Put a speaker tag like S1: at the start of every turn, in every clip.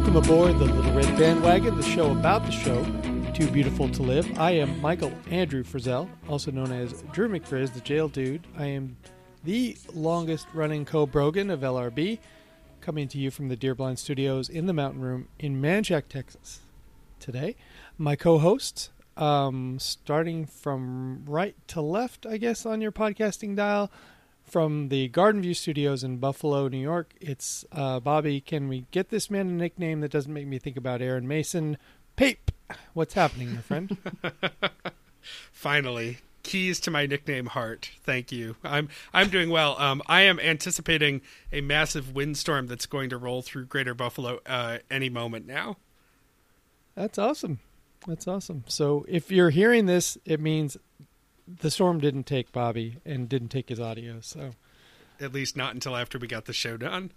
S1: Welcome aboard the Little Red Bandwagon, the show about the show, Too Beautiful to Live. I am Michael Andrew Frizzell, also known as Drew McFrizz, the jail dude. I am the longest running co Brogan of LRB, coming to you from the Deerblind Studios in the Mountain Room in Manchaca, Texas. Today, my co hosts, um, starting from right to left, I guess, on your podcasting dial, from the Garden View Studios in Buffalo, New York. It's uh, Bobby. Can we get this man a nickname that doesn't make me think about Aaron Mason? Pape. What's happening, my friend?
S2: Finally, keys to my nickname Heart. Thank you. I'm I'm doing well. Um, I am anticipating a massive windstorm that's going to roll through Greater Buffalo uh, any moment now.
S1: That's awesome. That's awesome. So if you're hearing this, it means the storm didn't take Bobby and didn't take his audio. So
S2: At least not until after we got the show done.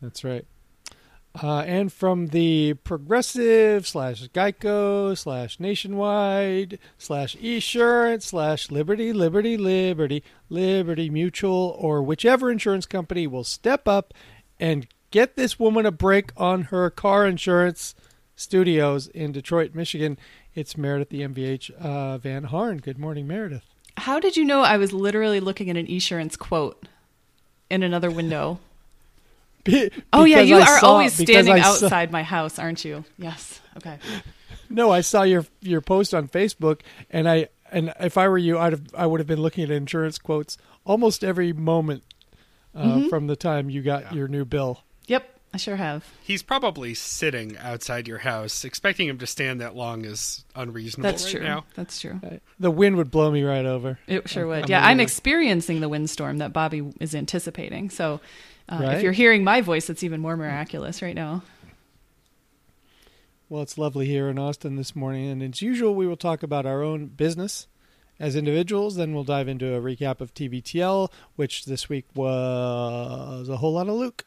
S1: that's right. Uh, and from the progressive slash Geico slash nationwide slash Esurance slash Liberty Liberty Liberty Liberty Mutual or whichever insurance company will step up and get this woman a break on her car insurance studios in Detroit, Michigan. It's Meredith the MVH uh, Van Harn. Good morning, Meredith.
S3: How did you know I was literally looking at an insurance quote in another window?
S1: Be-
S3: Oh yeah, you
S1: I
S3: are
S1: saw-
S3: always standing
S1: I saw-
S3: outside my house, aren't you? Yes. Okay.
S1: No, I saw your your post on Facebook, and I and if I were you, I'd have I would have been looking at insurance quotes almost every moment uh,
S3: Mm-hmm.
S1: from the time you got
S2: Yeah.
S1: your new bill.
S3: Yep, I sure have.
S2: He's probably sitting outside your house. Expecting him to stand that long is unreasonable
S3: That's
S2: right
S3: true.
S2: now.
S3: That's true.
S1: The wind would blow me right over.
S3: It sure would.
S1: I'm
S3: Yeah, I'm experiencing the windstorm that Bobby is anticipating. So, uh,
S1: Right.
S3: if you're hearing my voice, it's even more miraculous right now.
S1: Well, it's lovely here in Austin this morning, and as usual, we will talk about our own business as individuals. Then we'll dive into a recap of TBTL, which this week was a whole lot of Luke.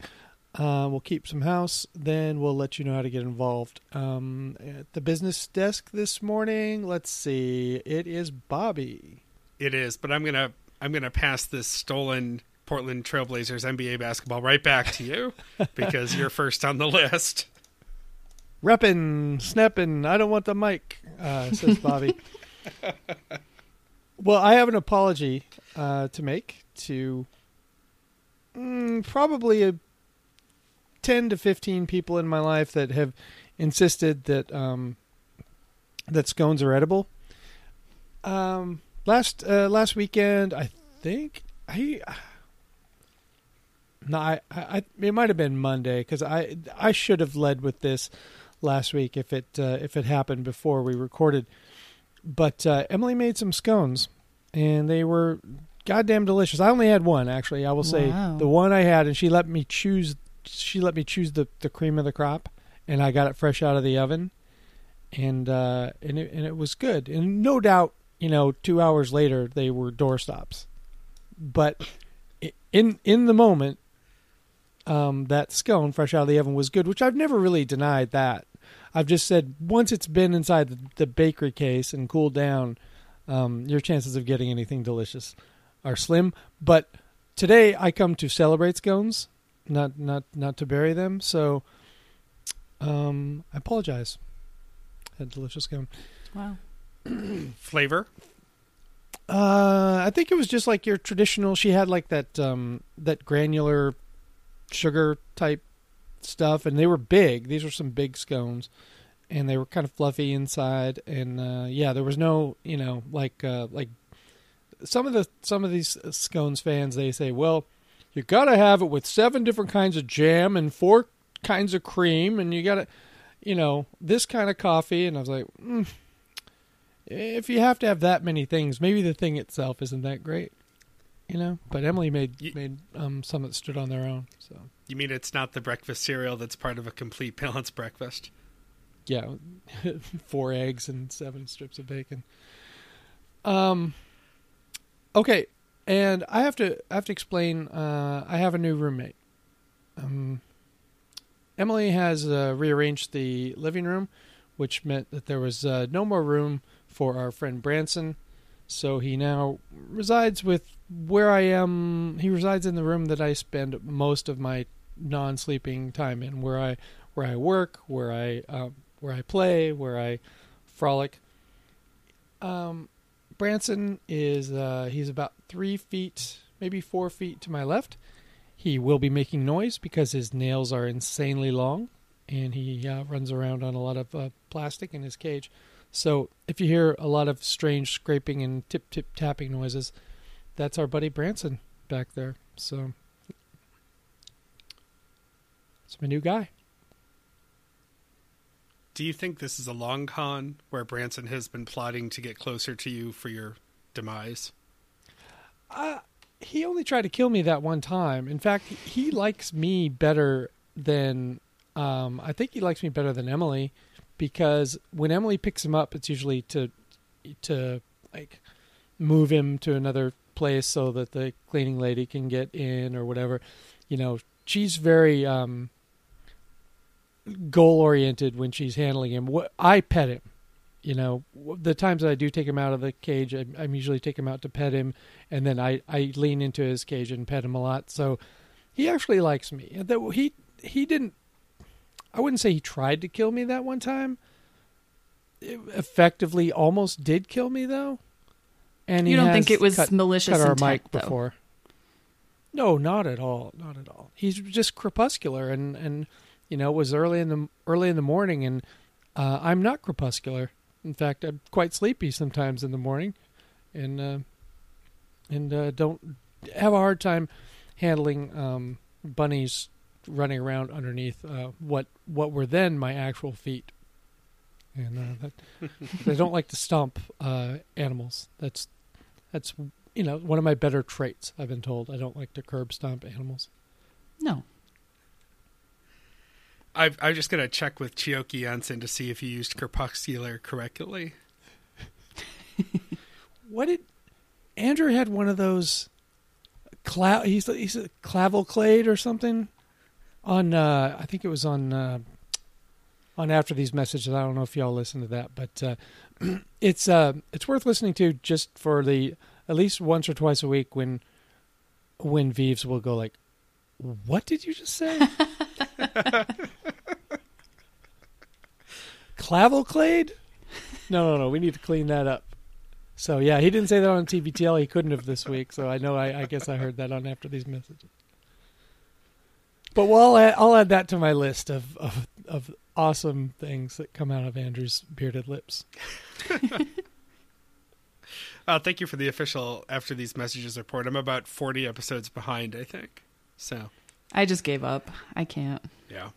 S1: Uh, we'll keep some house. Then we'll let you know how to get involved. Um, at the business desk this morning, let's see. It is Bobby.
S2: It is, but I'm gonna I'm gonna pass this stolen Portland Trailblazers NBA basketball right back to you because you're first on the list.
S1: Reppin', snappin', I don't want the mic, uh, says Bobby. well, I have an apology uh, to make to mm, probably a 10 to 15 people in my life that have insisted that um, that scones are edible. Um, last uh, last weekend, I think I no, I, I it might have been Monday because I I should have led with this last week if it uh, if it happened before we recorded. But uh, Emily made some scones, and they were goddamn delicious. I only had one actually. I will say
S3: Wow.
S1: the one I had, and she let me choose. She let me choose the the cream of the crop, and I got it fresh out of the oven, and uh, and it, and it was good. And no doubt, you know, two hours later they were doorstops, but in in the moment, um, that scone fresh out of the oven was good, which I've never really denied that. I've just said once it's been inside the, the bakery case and cooled down, um, your chances of getting anything delicious are slim. But today I come to celebrate scones, not not not to bury them. So um, I apologize. Had delicious scone.
S3: Wow.
S2: Flavor.
S1: Uh, I think it was just like your traditional. She had like that um, that granular sugar type stuff, and they were big. These were some big scones, and they were kind of fluffy inside. And uh, yeah, there was no, you know, like uh, like some of the some of these scones fans. They say, well, you got to have it with seven different kinds of jam and four kinds of cream, and you got to, you know, this kind of coffee. And I was like, mm, if you have to have that many things, maybe the thing itself isn't that great, you know. But Emily made
S2: Ye-
S1: made um, some that stood on their own. So
S2: You mean it's not the breakfast cereal that's part of a complete balanced breakfast?
S1: yeah, four eggs and seven strips of bacon. Um. Okay, and I have to I have to explain. Uh, I have a new roommate. Um. Emily has uh, rearranged the living room, which meant that there was uh, no more room for our friend Branson. So he now resides with where I am. He resides in the room that I spend most of my non-sleeping time in, where I where I work, where I um, where I play, where I frolic. Um, Branson is uh, he's about three feet, maybe four feet to my left. He will be making noise because his nails are insanely long, and he uh, runs around on a lot of uh, plastic in his cage. So if you hear a lot of strange scraping and tip tip tapping noises, that's our buddy Branson back there. So it's my new guy.
S2: Do you think this is a long con where Branson has been plotting to get closer to you for your demise?
S1: Uh, he only tried to kill me that one time. In fact, he likes me better than um, I think he likes me better than Emily because when Emily picks him up, it's usually to to like move him to another place so that the cleaning lady can get in or whatever. You know, she's very um, goal oriented when she's handling him. What I pet him. You know, the times that I do take him out of the cage, I, I'm usually take him out to pet him, and then I, I lean into his cage and pet him a lot. So he actually likes me. That he he didn't. I wouldn't say he tried to kill me that one time. It effectively, almost did kill me though. And he
S3: You don't think it was
S1: cut,
S3: malicious
S1: cut our
S3: intent,
S1: mic
S3: though?
S1: before? No, not at all. Not at all. He's just crepuscular, and and you know it was early in the early in the morning, and uh, I'm not crepuscular. In fact, I'm quite sleepy sometimes in the morning, and uh, and uh, don't have a hard time handling um, bunnies running around underneath uh, what what were then my actual feet. And uh, that, they don't like to stomp uh, animals. That's that's you know one of my better traits. I've been told I don't like to curb stomp animals.
S3: No.
S2: I've, I'm just going to check with Chioke I'Anson to see if you used crepuscular correctly.
S1: What did Andrew had one of those? Cla- he's he's a clavelclade or something on. Uh, I think it was on uh, on after these messages. I don't know if y'all listen to that, but uh, it's uh, it's worth listening to just for the at least once or twice a week when when Vives will go like, "What did you just say?" Clavelclade? No, no, no. We need to clean that up. So yeah, he didn't say that on TBTL. He couldn't have this week. So I know. I, I guess I heard that on after these messages. But well, I'll add, I'll add that to my list of, of of awesome things that come out of Andrew's bearded lips.
S2: Uh, thank you for the official after these messages report. I'm about 40 episodes behind, I think. So,
S3: I just gave up. I can't.
S2: yeah.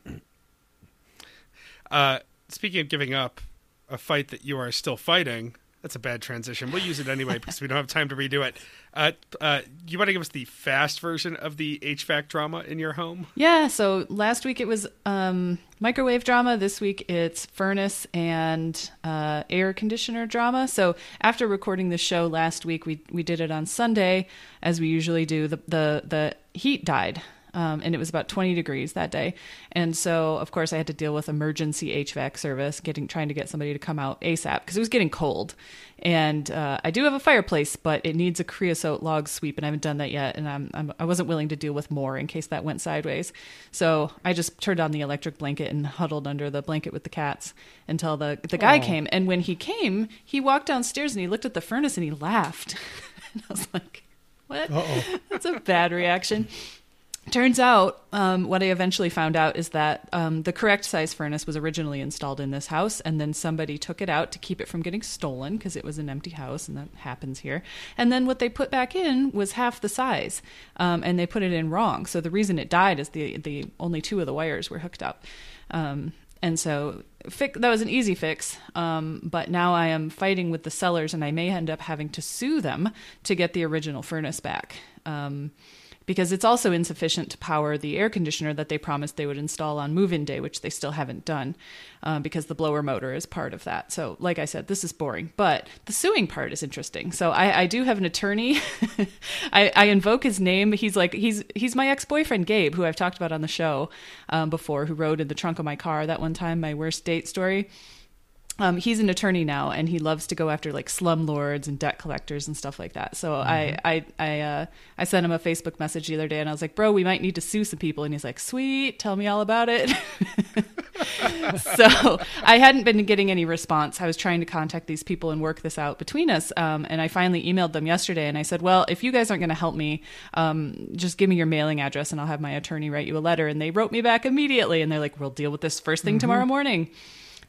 S2: Uh, speaking of giving up, a fight that you are still fighting. That's a bad transition. We'll use it anyway because we don't have time to redo it. Uh, uh, you want to give us the fast version of the HVAC drama in your home?
S3: Yeah, so last week it was um, microwave drama. This week it's furnace and uh, air conditioner drama. So after recording the show last week, we we did it on Sunday, as we usually do. The the the heat died. Um, and it was about 20 degrees that day, and so of course I had to deal with emergency HVAC service, getting trying to get somebody to come out ASAP because it was getting cold, and uh, I do have a fireplace, but it needs a creosote log sweep, and I haven't done that yet, and I'm, I'm I wasn't willing to deal with more in case that went sideways, so I just turned on the electric blanket and huddled under the blanket with the cats until the the guy
S1: Aw.
S3: came, and when he came, he walked downstairs and he looked at the furnace and he laughed, and I was like, what?
S1: Uh oh.
S3: That's a bad reaction. Turns out, um, what I eventually found out is that um, the correct size furnace was originally installed in this house, and then somebody took it out to keep it from getting stolen because it was an empty house, and that happens here. And then what they put back in was half the size, um, and they put it in wrong. So the reason it died is the the only two of the wires were hooked up. Um, and so that was an easy fix. Um, but now I am fighting with the sellers, and I may end up having to sue them to get the original furnace back. Because it's also insufficient to power the air conditioner that they promised they would install on move-in day, which they still haven't done, uh, because the blower motor is part of that. So, like I said, this is boring, but the suing part is interesting. So, I, I do have an attorney. I, I invoke his name. He's like he's he's my ex-boyfriend Gabe, who I've talked about on the show um, before, who rode in the trunk of my car that one time, my worst date story um, he's an attorney now, and he loves to go after like slumlords and debt collectors and stuff like that. So I I I uh, I sent him a Facebook message the other day, and I was like, "Bro, we might need to sue some people," and he's like, "Sweet, tell me all about it." so I hadn't been getting any response. I was trying to contact these people and work this out between us. Um, and I finally emailed them yesterday and I said, well, if you guys aren't going to help me, um, just give me your mailing address and I'll have my attorney write you a letter. And they wrote me back immediately and they're like, we'll deal with this first thing tomorrow morning.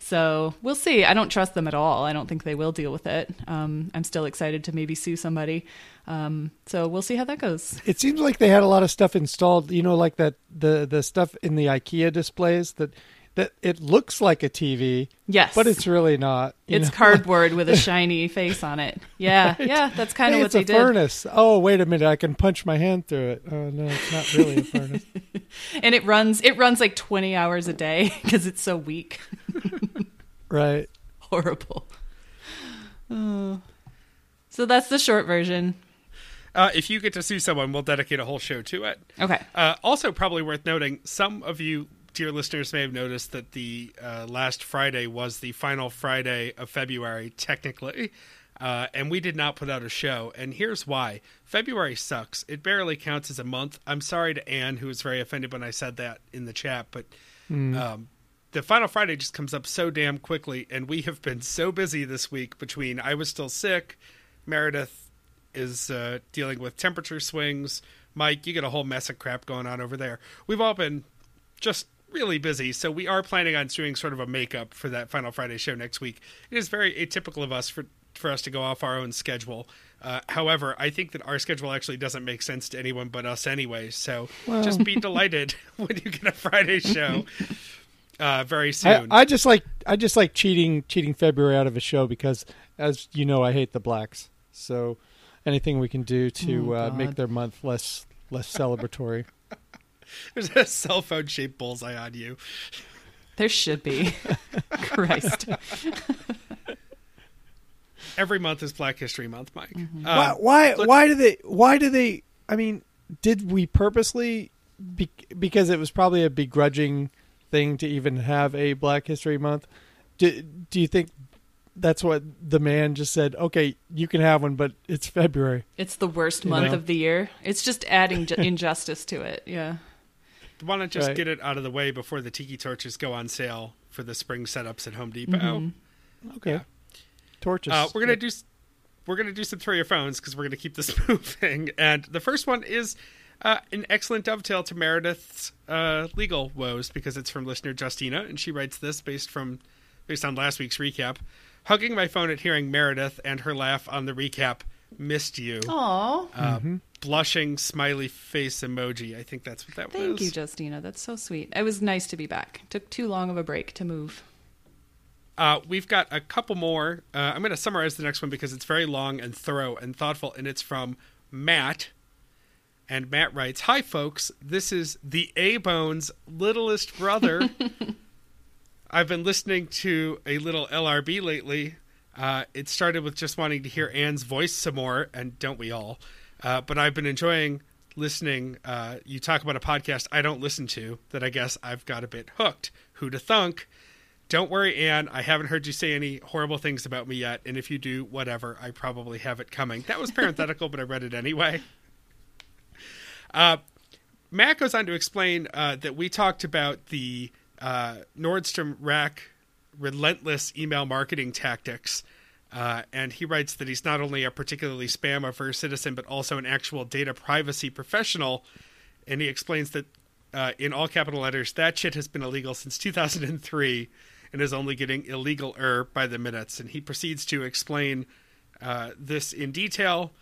S3: So we'll see. I don't trust them at all. I don't think they will deal with it. Um, I'm still excited to maybe sue somebody. Um, so we'll see how that goes.
S1: It seems like they had a lot of stuff installed. You know, like that the the stuff in the IKEA displays that that it looks like a TV,
S3: Yes,
S1: but it's really not.
S3: it's
S1: know?
S3: cardboard with a shiny face on it. Yeah, yeah, that's kind of
S1: Hey,
S3: what
S1: it's
S3: they
S1: a
S3: did.
S1: furnace. Oh, wait a minute! I can punch my hand through it. Oh no, it's not really a furnace.
S3: And it runs it runs like 20 hours a day because it's so weak.
S1: right.
S3: Horrible. Oh. So that's the short version.
S2: Uh, if you get to sue someone, we'll dedicate a whole show to it.
S3: Okay.
S2: Uh, also, probably worth noting, some of you, dear listeners, may have noticed that the uh, last Friday was the final Friday of February, technically. Uh, and we did not put out a show. And here's why February sucks. It barely counts as a month. I'm sorry to Anne, who was very offended when I said that in the chat, but um, the final Friday just comes up so damn quickly. And we have been so busy this week between I was still sick, Meredith is uh, dealing with temperature swings. Mike, you get a whole mess of crap going on over there. We've all been just really busy, so we are planning on doing sort of a makeup for that Final Friday show next week. It is very atypical of us for for us to go off our own schedule. Uh, however, I think that our schedule actually doesn't make sense to anyone but us anyway. So just be delighted when you get a Friday show uh, very soon.
S1: I just like I just like cheating cheating February out of a show because, as you know, I hate the blacks. So anything we can do to
S3: Oh,
S1: uh, make their month less less celebratory.
S2: There's a cell phone shaped bullseye on you.
S3: There should be. Christ.
S2: Every month is Black History Month, Mike.
S3: Mm-hmm.
S2: Um,
S1: why why why do they why do they I mean did we purposely be, because it was probably a begrudging thing to even have a Black History Month do, do you think that's what the man just said okay you can have one but it's February
S3: It's the worst
S1: You
S3: month
S1: know?
S3: of the year. It's just adding ju- injustice to it. Yeah.
S2: Why not just
S1: Right.
S2: get it out of the way before the tiki torches go on sale for the spring setups at Home Depot?
S3: Mhm.
S1: okay
S2: Yeah.
S1: torches
S2: Uh, we're gonna do we're gonna do some throw your phones because we're gonna keep this moving. And the first one is uh, an excellent dovetail to Meredith's uh, legal woes because it's from listener Justina, and she writes this based from based on last week's recap. Hugging my phone at hearing Meredith and her laugh on the recap. Missed you.
S3: Aw.
S2: Uh, Blushing smiley face emoji. I think that's what that was.
S3: Thank you, Justina. That's so sweet. It was nice to be back. Took too long of a break to move.
S2: Uh, we've got a couple more. Uh, I'm going to summarize the next one because it's very long and thorough and thoughtful, and it's from Matt. And Matt writes Hi, folks. This is the A Bones' littlest brother. I've been listening to a little LRB lately. Uh, it started with just wanting to hear Anne's voice some more, and don't we all? Uh, but I've been enjoying listening. Uh, you talk about a podcast I don't listen to that I guess I've got a bit hooked. Who to thunk? Don't worry, Anne. I haven't heard you say any horrible things about me yet, and if you do, whatever. I probably have it coming. That was parenthetical, but I read it anyway. Uh, Matt goes on to explain uh, that we talked about the uh, Nordstrom Rack relentless email marketing tactics. Uh, and he writes that he's not only a particularly spam averse citizen, but also an actual data privacy professional. And he explains that uh, in all capital letters, that shit has been illegal since 2003 and is only getting illegal-er by the minutes. And he proceeds to explain uh, this in detail,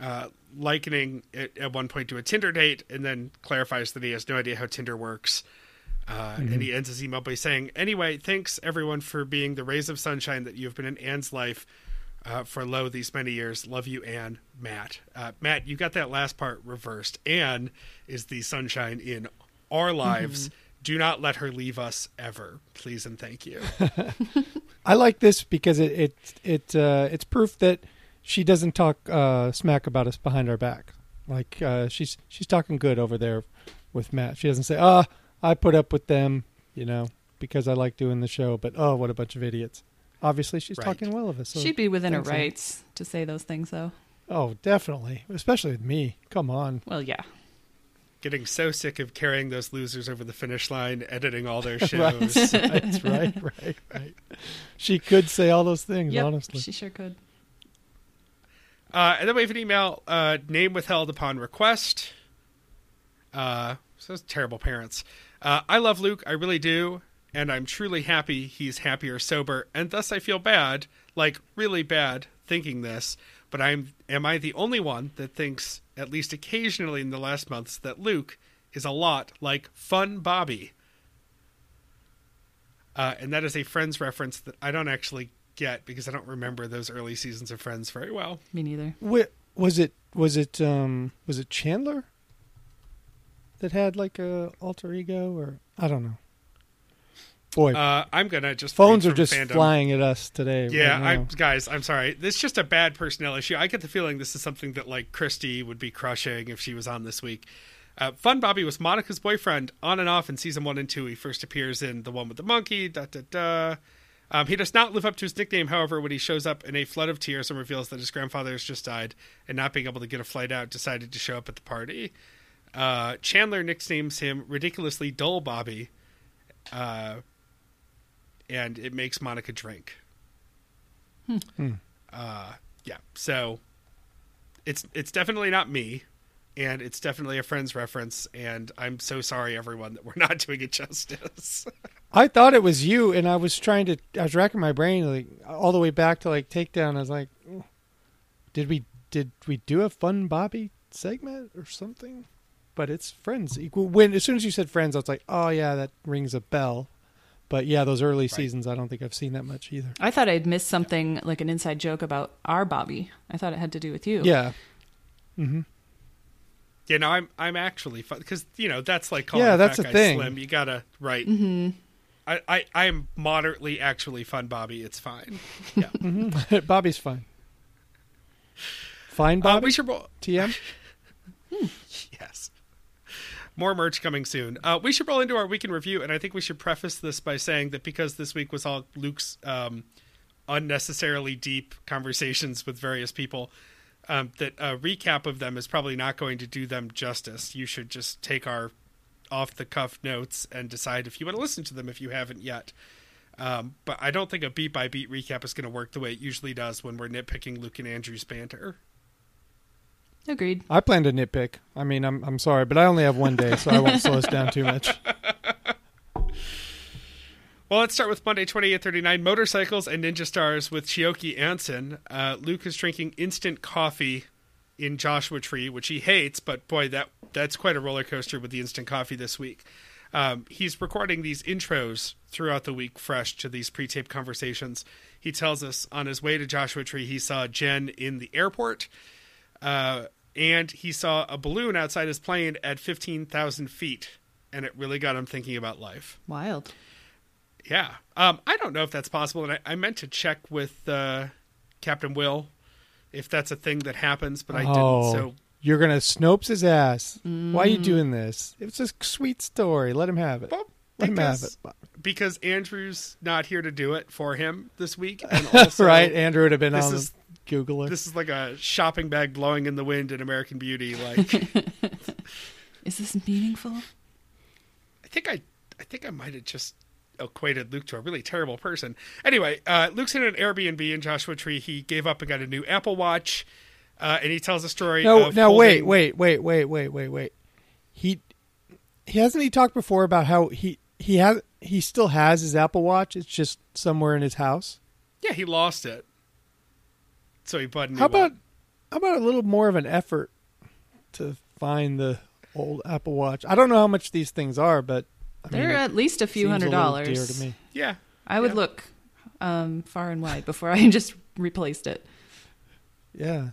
S2: uh, likening it at one point to a Tinder date, and then clarifies that he has no idea how Tinder works. Uh, And he ends his email by saying, Anyway, thanks everyone for being the rays of sunshine that you have been in Anne's life uh, for lo these many years. Love you, Anne. Matt. Uh, Matt, you got that last part reversed. Anne is the sunshine in our lives. Do not let her leave us ever. Please and thank you.
S1: I like this because it it it uh, it's proof that she doesn't talk uh, smack about us behind our back. Like uh, she's she's talking good over there with Matt. She doesn't say, "Ah, I put up with them," you know, because I like doing the show. But oh, what a bunch of idiots! Obviously, she's
S2: Right.
S1: talking well of us. So,
S3: She'd be within her
S1: thanks, Anne.
S3: rights to say those things, though.
S1: Oh, definitely, especially with me. Come on.
S3: Well, yeah.
S2: getting so sick of carrying those losers over the finish line, editing all their
S1: right,
S2: shows.
S1: right, right, right, right. She could say all those things,
S3: Yep,
S1: honestly.
S3: she sure could.
S2: Uh, and then we have an email, uh, name withheld upon request. Uh, so terrible parents. Uh, I love Luke, I really do, and I'm truly happy he's happier sober, and thus I feel bad, like really bad, thinking this. But I'm am I the only one that thinks, at least occasionally in the last months, that Luke is a lot like Fun Bobby? Uh, and that is a Friends reference that I don't actually get because I don't remember those early seasons of Friends very well.
S3: Me neither.
S1: Wait, was it was it um was it Chandler that had like a alter ego or I don't know. Boy,
S2: Uh, I'm gonna just
S1: phones are just
S2: fandom.
S1: flying at us today.
S2: Yeah,
S1: right
S2: I guys, I'm sorry. This is just a bad personnel issue. I get the feeling this is something that like Christy would be crushing if she was on this week. Uh, Fun Bobby was Monica's boyfriend on and off in season one and two. He first appears in the one with the monkey. Da da da. Um, he does not live up to his nickname, however, when he shows up in a flood of tears and reveals that his grandfather has just died and not being able to get a flight out, decided to show up at the party. Uh, Chandler nicknames him ridiculously dull Bobby, uh, and it makes Monica drink. Uh, yeah, so it's it's definitely not me, and it's definitely a friend's reference. And I'm so sorry, everyone, that we're not doing it justice.
S1: I thought it was you, and I was trying to. I was racking my brain like all the way back to like takedown. I was like, "Oh, did we did we do a fun Bobby segment or something? But it's Friends. Equal when as soon as you said Friends, I was like, oh yeah, that rings a bell. But yeah, those early seasons, I don't think I've seen that much either.
S3: I thought I'd missed something like an inside joke about our Bobby. I thought it had to do with you.
S1: Yeah, mm-hmm.
S2: yeah, no, I'm I'm actually fun because you know that's like calling
S1: Yeah, that's a thing.
S2: slim. You gotta right. Mm-hmm. I, I I am moderately actually fun, Bobby. It's fine. Yeah,
S1: Bobby's fine. Fine,
S2: uh,
S1: Bobby.
S2: we should roll.
S1: TM.
S2: Yes. More merch coming soon. Uh, we should roll into our week in review, and I think we should preface this by saying that because this week was all Luke's um, unnecessarily deep conversations with various people, um, that a recap of them is probably not going to do them justice. You should just take our off the cuff notes and decide if you want to listen to them if you haven't yet. Um, but I don't think a beat by beat recap is going to work the way it usually does when we're nitpicking Luke and Andrew's banter.
S3: Agreed.
S1: I plan to nitpick. I mean, I'm I'm sorry, but I only have one day, so I won't slow us down too much.
S2: Well, let's start with Monday 2839 Motorcycles and Ninja Stars with Chioke I'Anson. Uh, Luke is drinking instant coffee in Joshua Tree, which he hates, but boy, that that's quite a roller coaster with the instant coffee this week. Um, he's recording these intros throughout the week fresh to these pre taped conversations. He tells us on his way to Joshua Tree, he saw Jen in the airport, uh, and he saw a balloon outside his plane at 15,000 feet, and it really got him thinking about life.
S3: Wild.
S2: Yeah. Um, I don't know if that's possible, and I, I meant to check with uh, Captain Will if that's a thing that happens, but I
S1: oh,
S2: didn't. So
S1: you're gonna Snopes his ass. Why are you doing this? It's a sweet story. Let him have it.
S2: well,
S1: Let him have
S2: because,
S1: it.
S2: because Andrew's not here to do it for him this week, and also
S1: right? Andrew would have been
S2: this
S1: on
S2: is-
S1: Googler.
S2: This is like a shopping bag blowing in the wind in American Beauty. Like
S3: Is this meaningful?
S2: I think I, I think I might have just equated Luke to a really terrible person. Anyway, uh, Luke's in an Airbnb in Joshua Tree. He gave up and got a new Apple Watch, uh, and he tells a story.
S1: no, now wait, wait, wait, wait, wait, wait, wait. He he hasn't he talked before about how he he has he still has his Apple Watch. It's just somewhere in his house.
S2: Yeah, he lost it. So he bought a new
S1: How about
S2: one.
S1: how about a little more of an effort to find the old Apple Watch? I don't know how much these things are, but I
S3: They're
S1: mean,
S3: at least a few hundred
S1: little
S3: dollars.
S1: dear to me.
S2: Yeah.
S3: I would
S2: Yeah.
S3: look um, far and wide before I just replaced it.
S1: Yeah.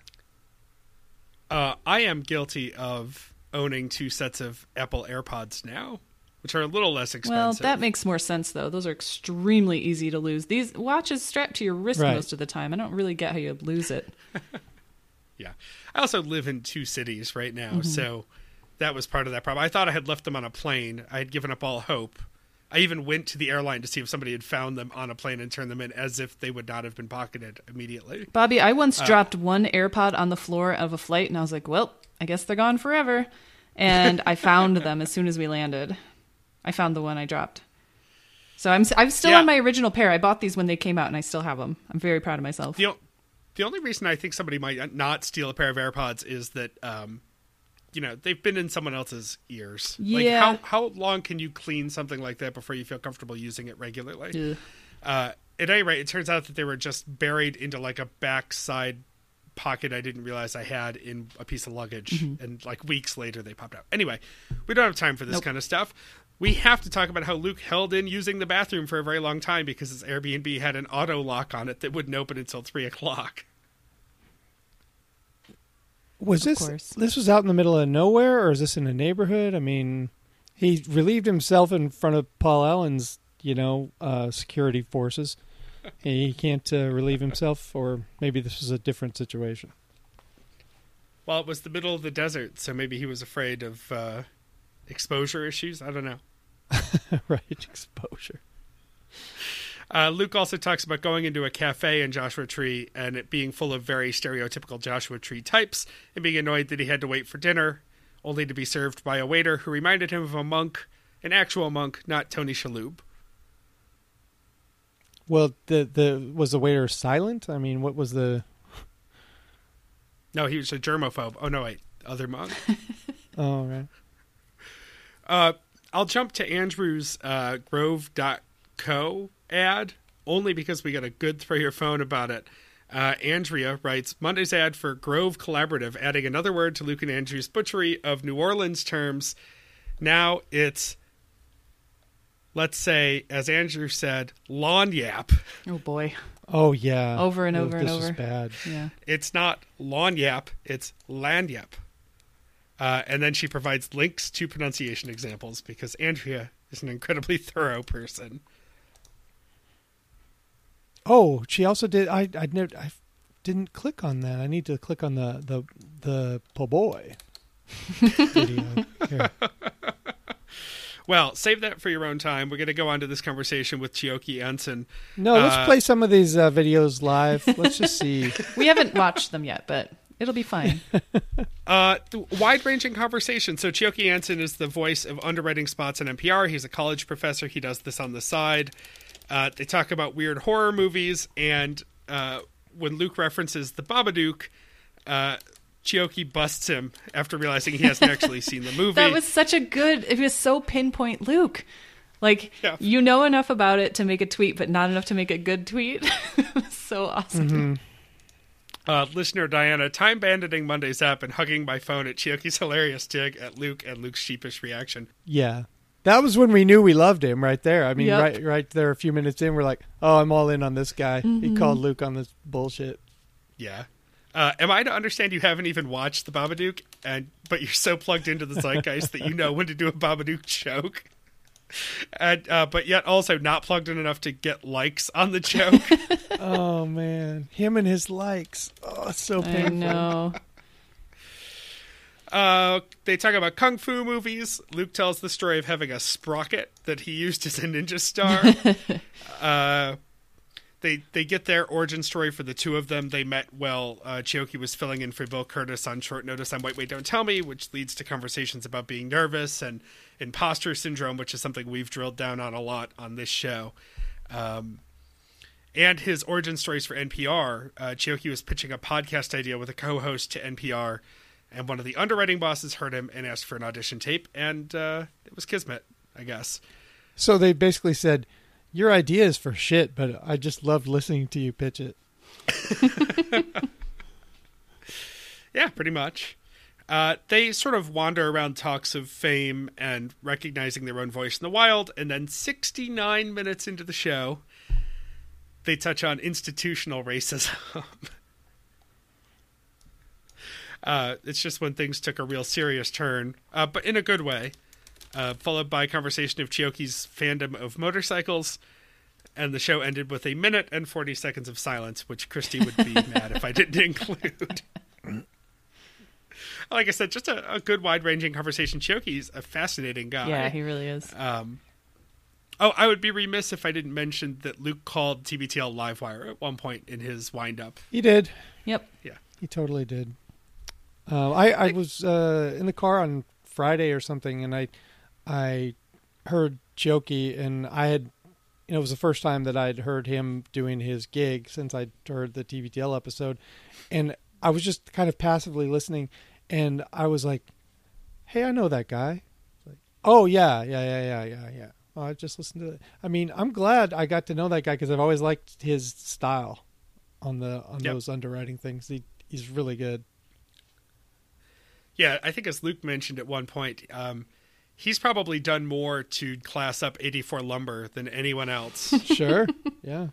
S2: Uh, I am guilty of owning two sets of Apple AirPods now, which are a little less expensive.
S3: Well, that makes more sense though. Those are extremely easy to lose. These watches strapped to your wrist
S1: Right.
S3: most of the time. I don't really get how you lose it.
S2: Yeah. I also live in two cities right now,
S3: Mm-hmm.
S2: so that was part of that problem. I thought I had left them on a plane. I had given up all hope. I even went to the airline to see if somebody had found them on a plane and turned them in as if they would not have been pocketed immediately.
S3: Bobby, I once
S2: Uh.
S3: dropped one AirPod on the floor of a flight and I was like, well, I guess they're gone forever. and I found them as soon as we landed. I found the one I dropped. So I'm I'm still
S2: Yeah.
S3: on my original pair. I bought these when they came out, and I still have them. I'm very proud of myself.
S2: The, o- the only reason I think somebody might not steal a pair of AirPods is that, um, you know, they've been in someone else's ears. Like,
S3: Yeah.
S2: how, how long can you clean something like that before you feel comfortable using it regularly? Uh, at any rate, it turns out that they were just buried into like a backside pocket I didn't realize I had in a piece of luggage. And like weeks later, they popped out. Anyway, we don't have time for this
S3: Nope.
S2: kind of stuff. We have to talk about how Luke held in using the bathroom for a very long time because his Airbnb had an auto lock on it that wouldn't open until three o'clock.
S1: Was
S3: Of
S1: this
S3: course.
S1: this was out in the middle of nowhere, or is this in a neighborhood? I mean, he relieved himself in front of Paul Allen's, you know, uh, security forces. he can't uh, relieve himself, or maybe this was a different situation.
S2: Well, it was the middle of the desert, so maybe he was afraid of uh, exposure issues. I don't know.
S1: right, exposure.
S2: Uh, Luke also talks about going into a cafe in Joshua Tree and it being full of very stereotypical Joshua Tree types and being annoyed that he had to wait for dinner, only to be served by a waiter who reminded him of a monk, an actual monk, not Tony Shalhoub.
S1: Well, the the was the waiter silent? I mean, what was the?
S2: No, he was a germaphobe. Oh, no, wait. Other monk.
S1: Oh, right.
S2: Uh, I'll jump to Andrew's uh, Grove.co ad only because we got a good throw your phone about it. Uh, Andrea writes Monday's ad for Grove Collaborative, adding another word to Luke and Andrew's butchery of New Orleans terms. Now it's, let's say, as Andrew said, lawn yap.
S3: Oh boy.
S1: Oh yeah.
S3: Over and over and
S1: this was
S3: over.
S1: bad.
S3: Yeah.
S2: It's not lawn yap, it's land yap. Uh, and then she provides links to pronunciation examples because Andrea is an incredibly thorough person.
S1: Oh, she also did. I I never. I didn't click on that. I need to click on the the the po' boy video.
S2: Well, save that for your own time. We're going to go on to this conversation with Chioke I'Anson.
S1: No, let's
S2: Uh,
S1: play some of these uh, videos live. Let's just see.
S3: We haven't watched them yet, but it'll be fine.
S2: Uh, wide ranging conversation. So, Chioke I'Anson is the voice of underwriting spots on NPR. He's a college professor. He does this on the side. Uh, they talk about weird horror movies, and uh, when Luke references the Babadook, uh, Chioke busts him after realizing he hasn't actually seen the movie.
S3: That was such a good. It was so pinpoint, Luke. Like
S2: Yeah.
S3: you know enough about it to make a tweet, but not enough to make a good tweet. So awesome.
S2: Uh, listener Diana, time banditing Monday's app and hugging my phone at Chioke's hilarious dig at Luke and Luke's sheepish reaction.
S1: Yeah, that was when we knew we loved him. Right there. I mean,
S3: Yep.
S1: right right there. A few minutes in, we're like, "Oh, I'm all in on this guy." He called Luke on this bullshit.
S2: Yeah. Uh, am I to understand you haven't even watched the Babadook, and but you're so plugged into the zeitgeist that you know when to do a Babadook joke, and uh, but yet also not plugged in enough to get likes on the joke?
S1: oh man, him and his likes. Oh, it's so
S3: I
S1: painful.
S3: know.
S2: uh, they talk about kung fu movies. Luke tells the story of having a sprocket that he used as a ninja star. uh, they they get their origin story for the two of them. They met while uh, Chioke was filling in for Bill Kurtis on short notice on Wait Wait Don't Tell Me, which leads to conversations about being nervous and imposter syndrome, which is something we've drilled down on a lot on this show. Um, and his origin stories for NPR. Uh, Chioke was pitching a podcast idea with a co-host to NPR, and one of the underwriting bosses heard him and asked for an audition tape, and uh, it was kismet, I guess.
S1: So they basically said, "Your idea is for shit, but I just loved listening to you pitch it."
S2: Yeah, pretty much. Uh, they sort of wander around talks of fame and recognizing their own voice in the wild, and then 69 minutes into the show, they touch on institutional racism. uh, it's just when things took a real serious turn, uh, but in a good way. Uh, followed by a conversation of Chioke's fandom of motorcycles, and the show ended with a minute and 40 seconds of silence, which Christy would be mad if I didn't include like I said, just a, a good wide ranging conversation. Chioke's a fascinating guy.
S3: Yeah, he really is.
S2: Um, oh, I would be remiss if I didn't mention that Luke called TBTL Livewire at one point in his wind up.
S1: He did.
S3: Yep. Yeah.
S1: He totally did. Uh, I I was uh, in the car on Friday or something, and I I heard Chioke, and I had you know, it was the first time that I'd heard him doing his gig since I'd heard the TBTL episode, and I was just kind of passively listening, and I was like, "Hey, I know that guy." Like, oh yeah, yeah, yeah, yeah, yeah, yeah. Oh, I just listened to it. I mean, I'm glad I got to know that guy because I've always liked his style on the on
S2: Yep.
S1: those underwriting things. He he's really good.
S2: Yeah, I think as Luke mentioned at one point, um, he's probably done more to class up 84 Lumber than anyone else.
S1: Sure, yeah.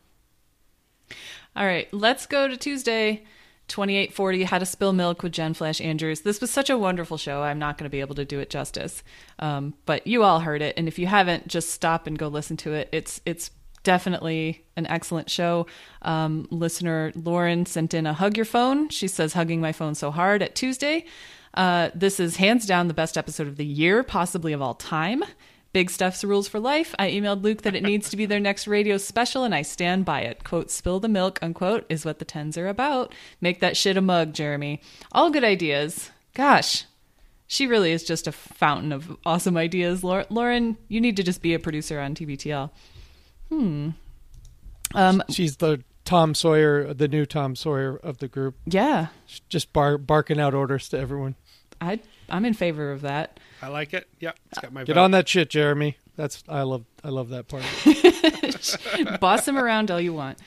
S3: All right, let's go to Tuesday, 2840 How to Spill Milk with Jen Flash Andrews. This was such a wonderful show. I'm not going to be able to do it justice. Um, but you all heard it. And if you haven't, just stop and go listen to it. It's, it's, Definitely an excellent show. Um, listener Lauren sent in a hug your phone. She says, hugging my phone so hard at Tuesday. Uh, this is hands down the best episode of the year, possibly of all time. Big Stuff's Rules for Life. I emailed Luke that it needs to be their next radio special, and I stand by it. Quote, spill the milk, unquote, is what the tens are about. Make that shit a mug, Jeremy. All good ideas. Gosh, she really is just a fountain of awesome ideas. Lauren, you need to just be a producer on TBTL. Hmm. Um,
S1: She's the Tom Sawyer, the new Tom Sawyer of the group,
S3: yeah,
S1: just bar- barking out orders to everyone.
S3: I, I'm in favor of that.
S2: I like it. Yeah, it's got my
S1: Get
S2: vote.
S1: on that shit, Jeremy. That's I love I love that part.
S3: boss him around all you want.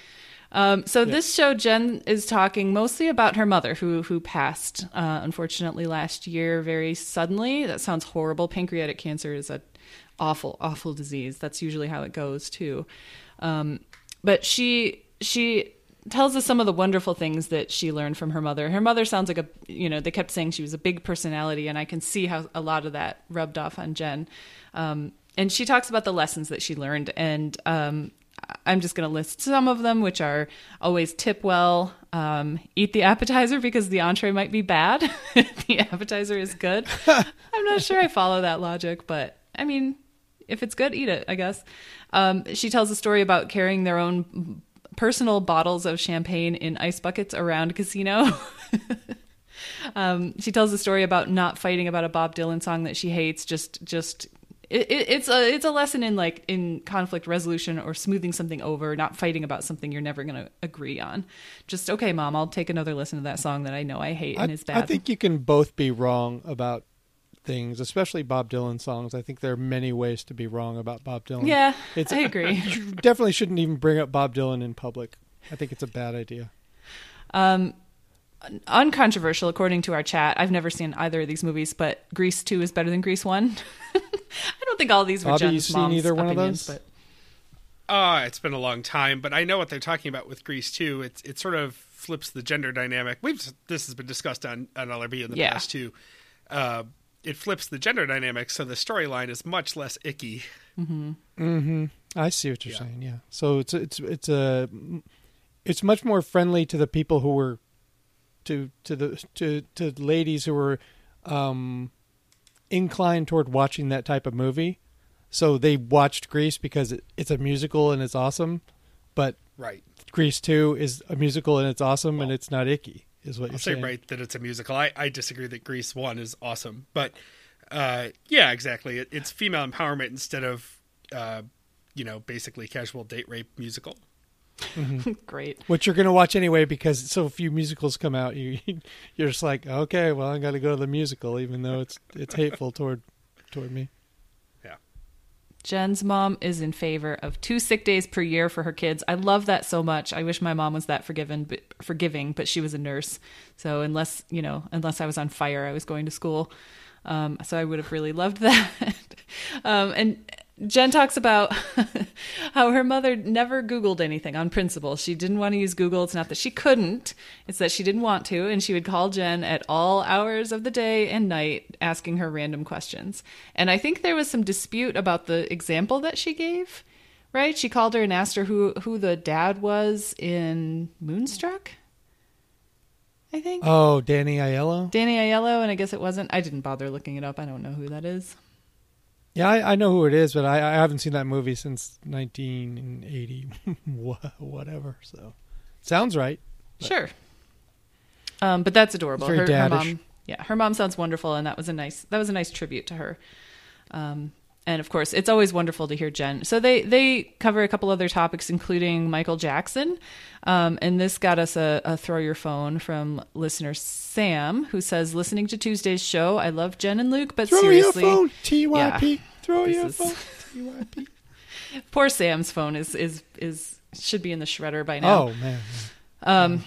S3: Um, so this show, Jen is talking mostly about her mother, who who passed uh, unfortunately last year very suddenly. That sounds horrible. Pancreatic cancer is a awful, awful disease. That's usually how it goes too. Um, but she she tells us some of the wonderful things that she learned from her mother. Her mother sounds like a you know they kept saying she was a big personality, and I can see how a lot of that rubbed off on Jen. Um, and she talks about the lessons that she learned, and um, I'm just going to list some of them, which are always tip well, um, eat the appetizer because the entree might be bad. the appetizer is good. I'm not sure I follow that logic, but I mean, if it's good, eat it, I guess. Um, she tells a story about carrying their own personal bottles of champagne in ice buckets around casino. um, she tells a story about not fighting about a Bob Dylan song that she hates, just just it, it, it's a it's a lesson in like in conflict resolution or smoothing something over, not fighting about something you're never going to agree on. Just okay, mom, I'll take another listen to that song that I know I hate
S1: I,
S3: and is bad.
S1: I think you can both be wrong about things, especially Bob Dylan songs. I think there are many ways to be wrong about Bob Dylan.
S3: yeah,
S1: It's-
S3: I agree.
S1: You definitely shouldn't even bring up Bob Dylan in public. I think it's a bad idea.
S3: Um, uncontroversial, according to our chat. I've never seen either of these movies, but Grease Two is better than Grease One. I don't think all these were
S1: Bobby, you
S3: Jen's
S1: seen
S3: mom's
S1: either one of those?
S3: but
S2: Uh, it's been a long time, but I know what they're talking about with Grease Two. It's it sort of flips the gender dynamic. We've this has been discussed on on LRB in the
S3: Yeah.
S2: past too. Uh, it flips the gender dynamic, so the storyline is much less icky.
S1: Mm-hmm. I see what you're
S2: Yeah.
S1: saying. Yeah. So it's it's it's a it's much more friendly to the people who were to to the to to ladies who were um inclined toward watching that type of movie. So they watched Grease because it, it's a musical and it's awesome, but
S2: Right.
S1: Grease 2 is a musical and it's awesome and it's not icky is what
S2: I'll
S1: you're
S2: say
S1: saying.
S2: right that it's a musical. I, I disagree that Grease One is awesome, but uh, yeah, exactly. It, it's female empowerment instead of uh, you know basically casual date rape musical.
S3: great.
S1: Which you're going to watch anyway because so few musicals come out. You you're just like, "Okay, well, I got to go to the musical even though it's it's hateful toward toward me."
S3: Jen's mom is in favor of two sick days per year for her kids. I love that so much. I wish my mom was that forgiven, but, forgiving, but she was a nurse. So unless, you know, unless I was on fire, I was going to school. Um, so I would have really loved that. um, and Jen talks about how her mother never Googled anything on principle. She didn't want to use Google. It's not that she couldn't, it's that she didn't want to. And she would call Jen at all hours of the day and night asking her random questions. And I think there was some dispute about the example that she gave, right? She called her and asked her who, who the dad was in Moonstruck, I think.
S1: Oh, Danny Aiello?
S3: Danny Aiello, and I guess it wasn't. I didn't bother looking it up. I don't know who that is.
S1: Yeah, I, I know who it is, but I, I haven't seen that movie since 1980, whatever. So, sounds right. But-
S3: Sure. Um, but that's adorable. Her, her mom yeah, her mom sounds wonderful, and that was a nice that was a nice tribute to her. Um, and of course, it's always wonderful to hear Jen. So they they cover a couple other topics, including Michael Jackson, um, and this got us a, a throw your phone from listener Sam, who says, "Listening to Tuesday's show, I love Jen and Luke, but
S1: Throw
S3: seriously,
S1: your phone, TYP.
S3: Yeah.
S1: Throw your
S3: is-
S1: phone, TYP.
S3: poor Sam's phone is is is should be in the shredder by now."
S1: Oh man.
S3: Um,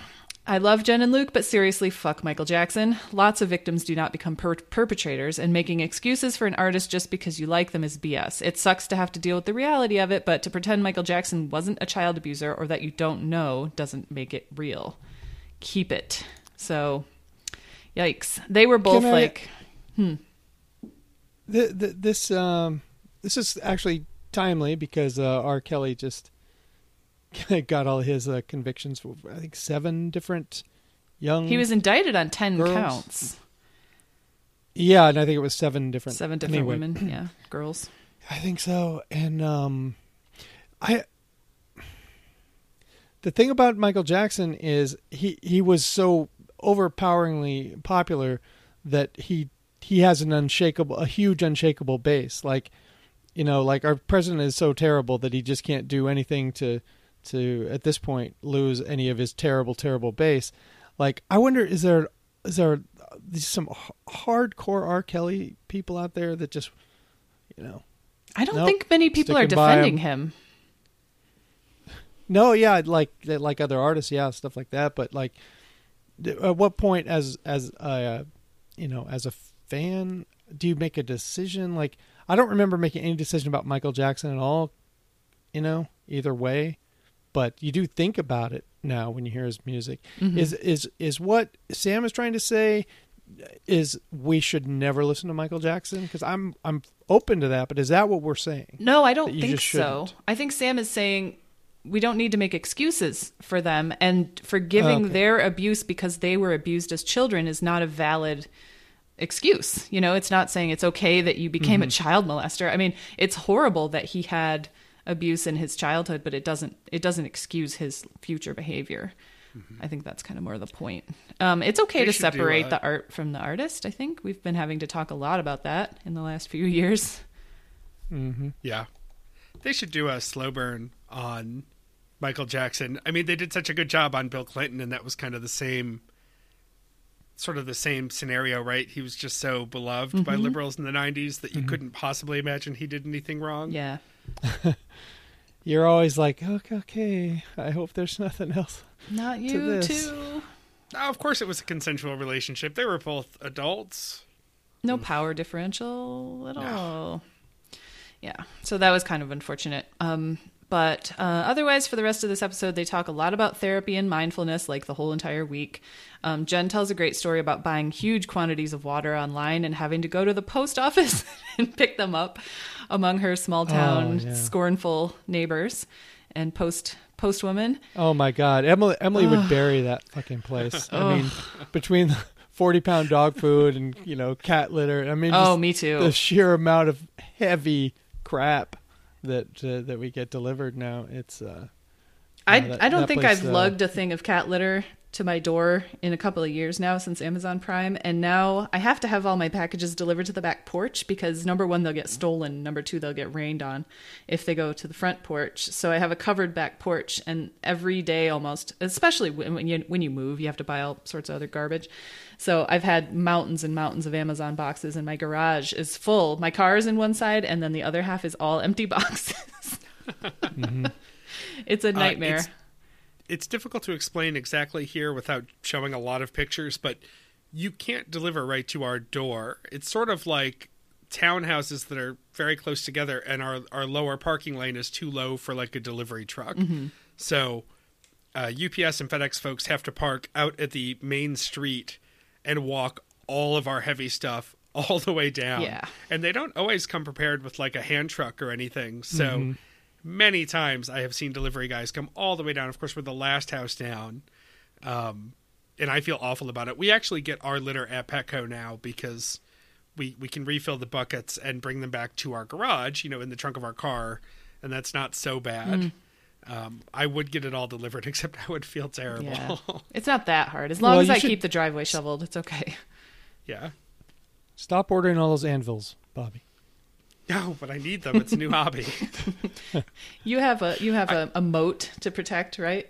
S3: I love Jen and Luke, but seriously, fuck Michael Jackson. Lots of victims do not become per- perpetrators, and making excuses for an artist just because you like them is BS. It sucks to have to deal with the reality of it, but to pretend Michael Jackson wasn't a child abuser or that you don't know doesn't make it real. Keep it. So, yikes. They were both
S1: I-
S3: like,
S1: Th th this um this is actually timely because uh, R. Kelly just got all his uh, convictions. For, I think seven different young.
S3: he was indicted on 10
S1: Girls.
S3: counts.
S1: Yeah, and I think it was seven different.
S3: Seven different
S1: anyway,
S3: women, yeah, girls.
S1: I think so. And um, I. The thing about Michael Jackson is he he was so overpoweringly popular that he he has an unshakable a huge unshakable base like you know like our president is so terrible that he just can't do anything to to at this point lose any of his terrible terrible base like i wonder is there is there uh, some h- hardcore r kelly people out there that just you know
S3: I don't
S1: Nope.
S3: think many people are defending
S1: him.
S3: him.
S1: No, yeah, like like other artists, yeah, stuff like that. But like, at what point, as as a uh, you know, as a fan, do you make a decision? Like, I don't remember making any decision about Michael Jackson at all. You know, either way, but you do think about it now when you hear his music.
S3: Mhm.
S1: Is is is what Sam is trying to say? Is we should never listen to Michael Jackson? Because I'm I'm open to that, but is that what we're saying?
S3: No, I don't think so. I think Sam is saying we don't need to make excuses for them and forgiving
S1: Okay.
S3: their abuse because they were abused as children is not a valid excuse. You know, it's not saying it's okay that you became
S1: Mm-hmm.
S3: a child molester. I mean, it's horrible that he had abuse in his childhood, but it doesn't it doesn't excuse his future behavior. I think that's kind of more the point. Um, it's okay
S2: They
S3: to separate the art from the artist. I think we've been having to talk a lot about that in the last few years.
S1: Mm-hmm.
S2: Yeah. They should do a slow burn on Michael Jackson. I mean, they did such a good job on Bill Clinton, and that was kind of the same, sort of the same scenario, right? He was just so beloved by
S3: Mhm.
S2: liberals in the 90s that you couldn't possibly imagine he did anything wrong.
S3: Yeah.
S1: You're always like, okay, okay. I hope there's nothing else.
S3: Not
S1: to
S3: you
S1: this.
S3: too.
S2: Now, of course, it was a consensual relationship. They were both adults.
S3: No power differential at
S2: No.
S3: all. Yeah. So that was kind of unfortunate. Um, but uh, otherwise, for the rest of this episode, they talk a lot about therapy and mindfulness, like the whole entire week. Um, Jen tells a great story about buying huge quantities of water online and having to go to the post office and pick them up among her small town
S1: Oh, yeah.
S3: scornful neighbors and post post women.
S1: Oh my God, Emily Emily would bury that fucking place. I mean, between the forty pound dog food and you know cat litter. I mean,
S3: Oh, me too.
S1: the sheer amount of heavy crap that uh, that we get delivered now. It's uh,
S3: I
S1: that-
S3: I don't think
S1: place,
S3: I've
S1: uh,
S3: lugged a thing of cat litter to my door in a couple of years now since Amazon Prime, and now I have to have all my packages delivered to the back porch because number one they'll get stolen, number two they'll get rained on if they go to the front porch. So I have a covered back porch, and every day almost, especially when when you when you move, you have to buy all sorts of other garbage. So I've had mountains and mountains of Amazon boxes, and my garage is full. My car is in one side, and then the other half is all empty boxes. It's a
S2: Uh,
S3: nightmare.
S2: it's, it's difficult to explain exactly here without showing a lot of pictures, but you can't deliver right to our door. It's sort of like townhouses that are very close together, and our our lower parking lane is too low for like a delivery truck. So uh, UPS and FedEx folks have to park out at the main street and walk all of our heavy stuff all the way down.
S3: Yeah.
S2: And they don't always come prepared with like a hand truck or anything. So many times I have seen delivery guys come all the way down. Of course, we're the last house down. Um, and I feel awful about it. We actually get our litter at Petco now because we we can refill the buckets and bring them back to our garage, you know, in the trunk of our car, and that's not so bad. Um, I would get it all delivered, except I would feel terrible.
S3: Yeah. It's not that hard. As long
S1: Well,
S3: as I
S1: should-
S3: keep the driveway shoveled, it's okay.
S2: Yeah.
S1: Stop ordering all those anvils, Bobby.
S2: No, but I need them. It's a new hobby.
S3: You have a you have a, a moat to protect, right?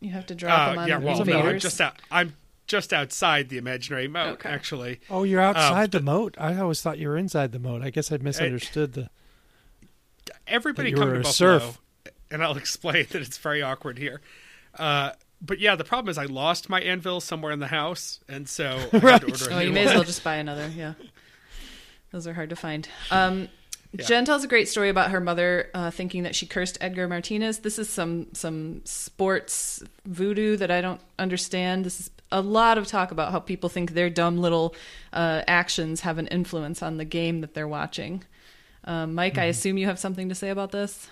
S3: You have to drop
S2: Uh,
S3: them on
S2: yeah, well, no, I'm just out. I'm just outside the imaginary moat.
S3: Okay.
S2: Actually,
S1: Oh, you're outside
S2: Uh,
S1: the moat. I always thought you were inside the moat. I guess I misunderstood the.
S2: everybody
S1: That you
S2: come to Buffalo,
S1: serf.
S2: And I'll explain that it's very awkward here. Uh, but yeah, the problem is I lost my anvil somewhere in the house, and so I had to order a
S3: Oh,
S2: new
S3: you may as well just buy another. Yeah, those are hard to find. Um,
S2: Yeah.
S3: Jen tells a great story about her mother uh, thinking that she cursed Edgar Martinez. This is some some sports voodoo that I don't understand. This is a lot of talk about how people think their dumb little uh, actions have an influence on the game that they're watching. Um, Mike,
S2: Mm-hmm.
S3: I assume you have something to say about this.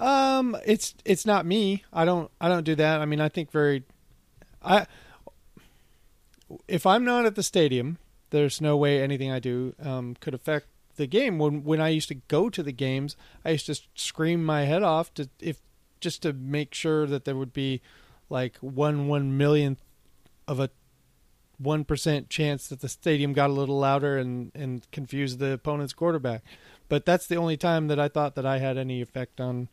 S1: Um, it's it's not me. I don't I don't do that. I mean, I think very, I. If I'm not at the stadium, there's no way anything I do um, could affect the game. When when I used to go to the games, I used to scream my head off to if just to make sure that there would be like one one millionth of a one percent chance that the stadium got a little louder and and confused the opponent's quarterback. But that's the only time that I thought that I had any effect on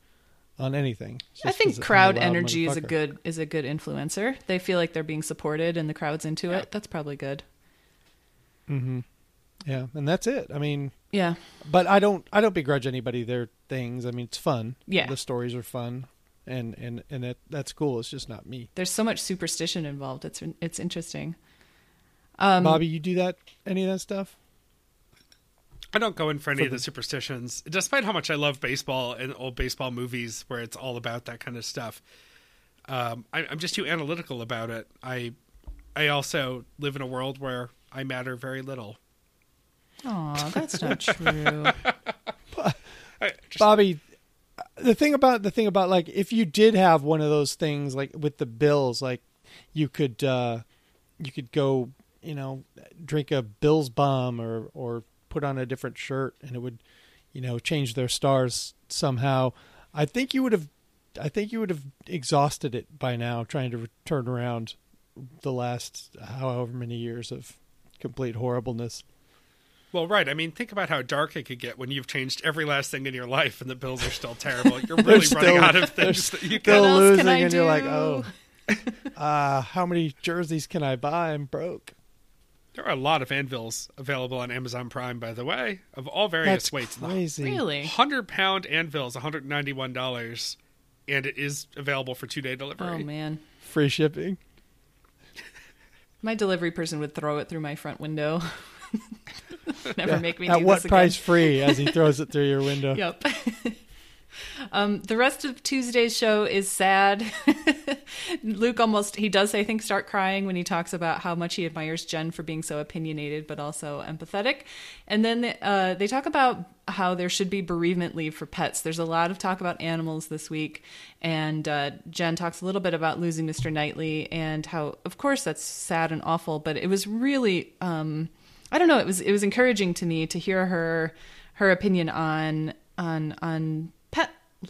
S1: on anything.
S3: I think
S1: 'cause I'm a
S3: crowd energy is a good is a good influencer. They feel like they're being supported and the crowd's into
S2: Yeah.
S3: it. That's probably good.
S1: Mm-hmm. Yeah, and that's it. I mean,
S3: Yeah.
S1: but I don't I don't begrudge anybody their things. I mean, it's fun.
S3: Yeah.
S1: the stories are fun, and and and that that's cool. It's just not me.
S3: There's so much superstition involved. It's it's interesting. Um,
S1: Bobby, you do that any of that stuff?
S2: I don't go in for any
S1: For
S2: of the
S1: the-
S2: superstitions, despite how much I love baseball and old baseball movies where it's all about that kind of stuff. Um, I, I'm just too analytical about it. I, I also live in a world where I matter very little.
S3: Aw, that's not true.
S2: Just,
S1: Bobby, the thing about the thing about like if you did have one of those things like with the Bills, like you could uh you could go, you know, drink a Bills bomb or or put on a different shirt and it would, you know, change their stars somehow. I think you would have I think you would have exhausted it by now trying to turn around the last however many years of complete horribleness.
S2: well, right. I mean, think about how dark it could get when you've changed every last thing in your life and the bills are still terrible. You're really
S1: still-
S2: running out of things that you
S1: Still
S2: can.
S3: else
S1: losing
S3: can I
S1: and you're like,
S3: do?
S1: oh, uh, how many jerseys can I buy? I'm broke.
S2: There are a lot of anvils available on Amazon Prime, by the way, of all various
S1: That's
S2: weights. The
S1: crazy.
S3: really?
S2: hundred pound anvils, one hundred ninety one dollars, and it is available for two day delivery.
S3: Oh man,
S1: Free shipping.
S3: my delivery person would throw it through my front window. Never
S1: Yeah.
S3: make me
S1: At
S3: do
S1: what
S3: this again.
S1: price free as he throws it through your window?
S3: Yep. um, the rest of Tuesday's show is sad. Luke almost, he does, I think, start crying when he talks about how much he admires Jen for being so opinionated but also empathetic. And then uh, they talk about how there should be bereavement leave for pets. There's a lot of talk about animals this week. And uh, Jen talks a little bit about losing Mr. Knightley and how, of course, that's sad and awful, but it was really. Um, I don't know. It was it was encouraging to me to hear her her opinion on on on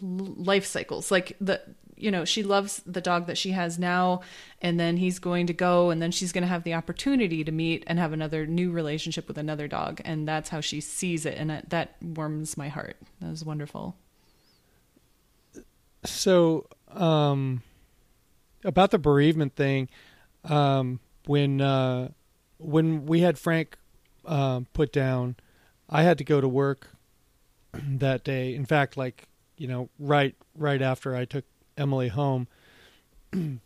S3: life cycles. Like the you know she loves the dog that she has now, and then he's going to go, and then she's going to have the opportunity to meet and have another new relationship with another dog, and that's how she sees it, and that, that warms my heart. That was wonderful.
S1: So, um, about the bereavement thing, um, when uh, when we had Frank um, put down, I had to go to work that day. In fact, like you know, right right after I took Emily home,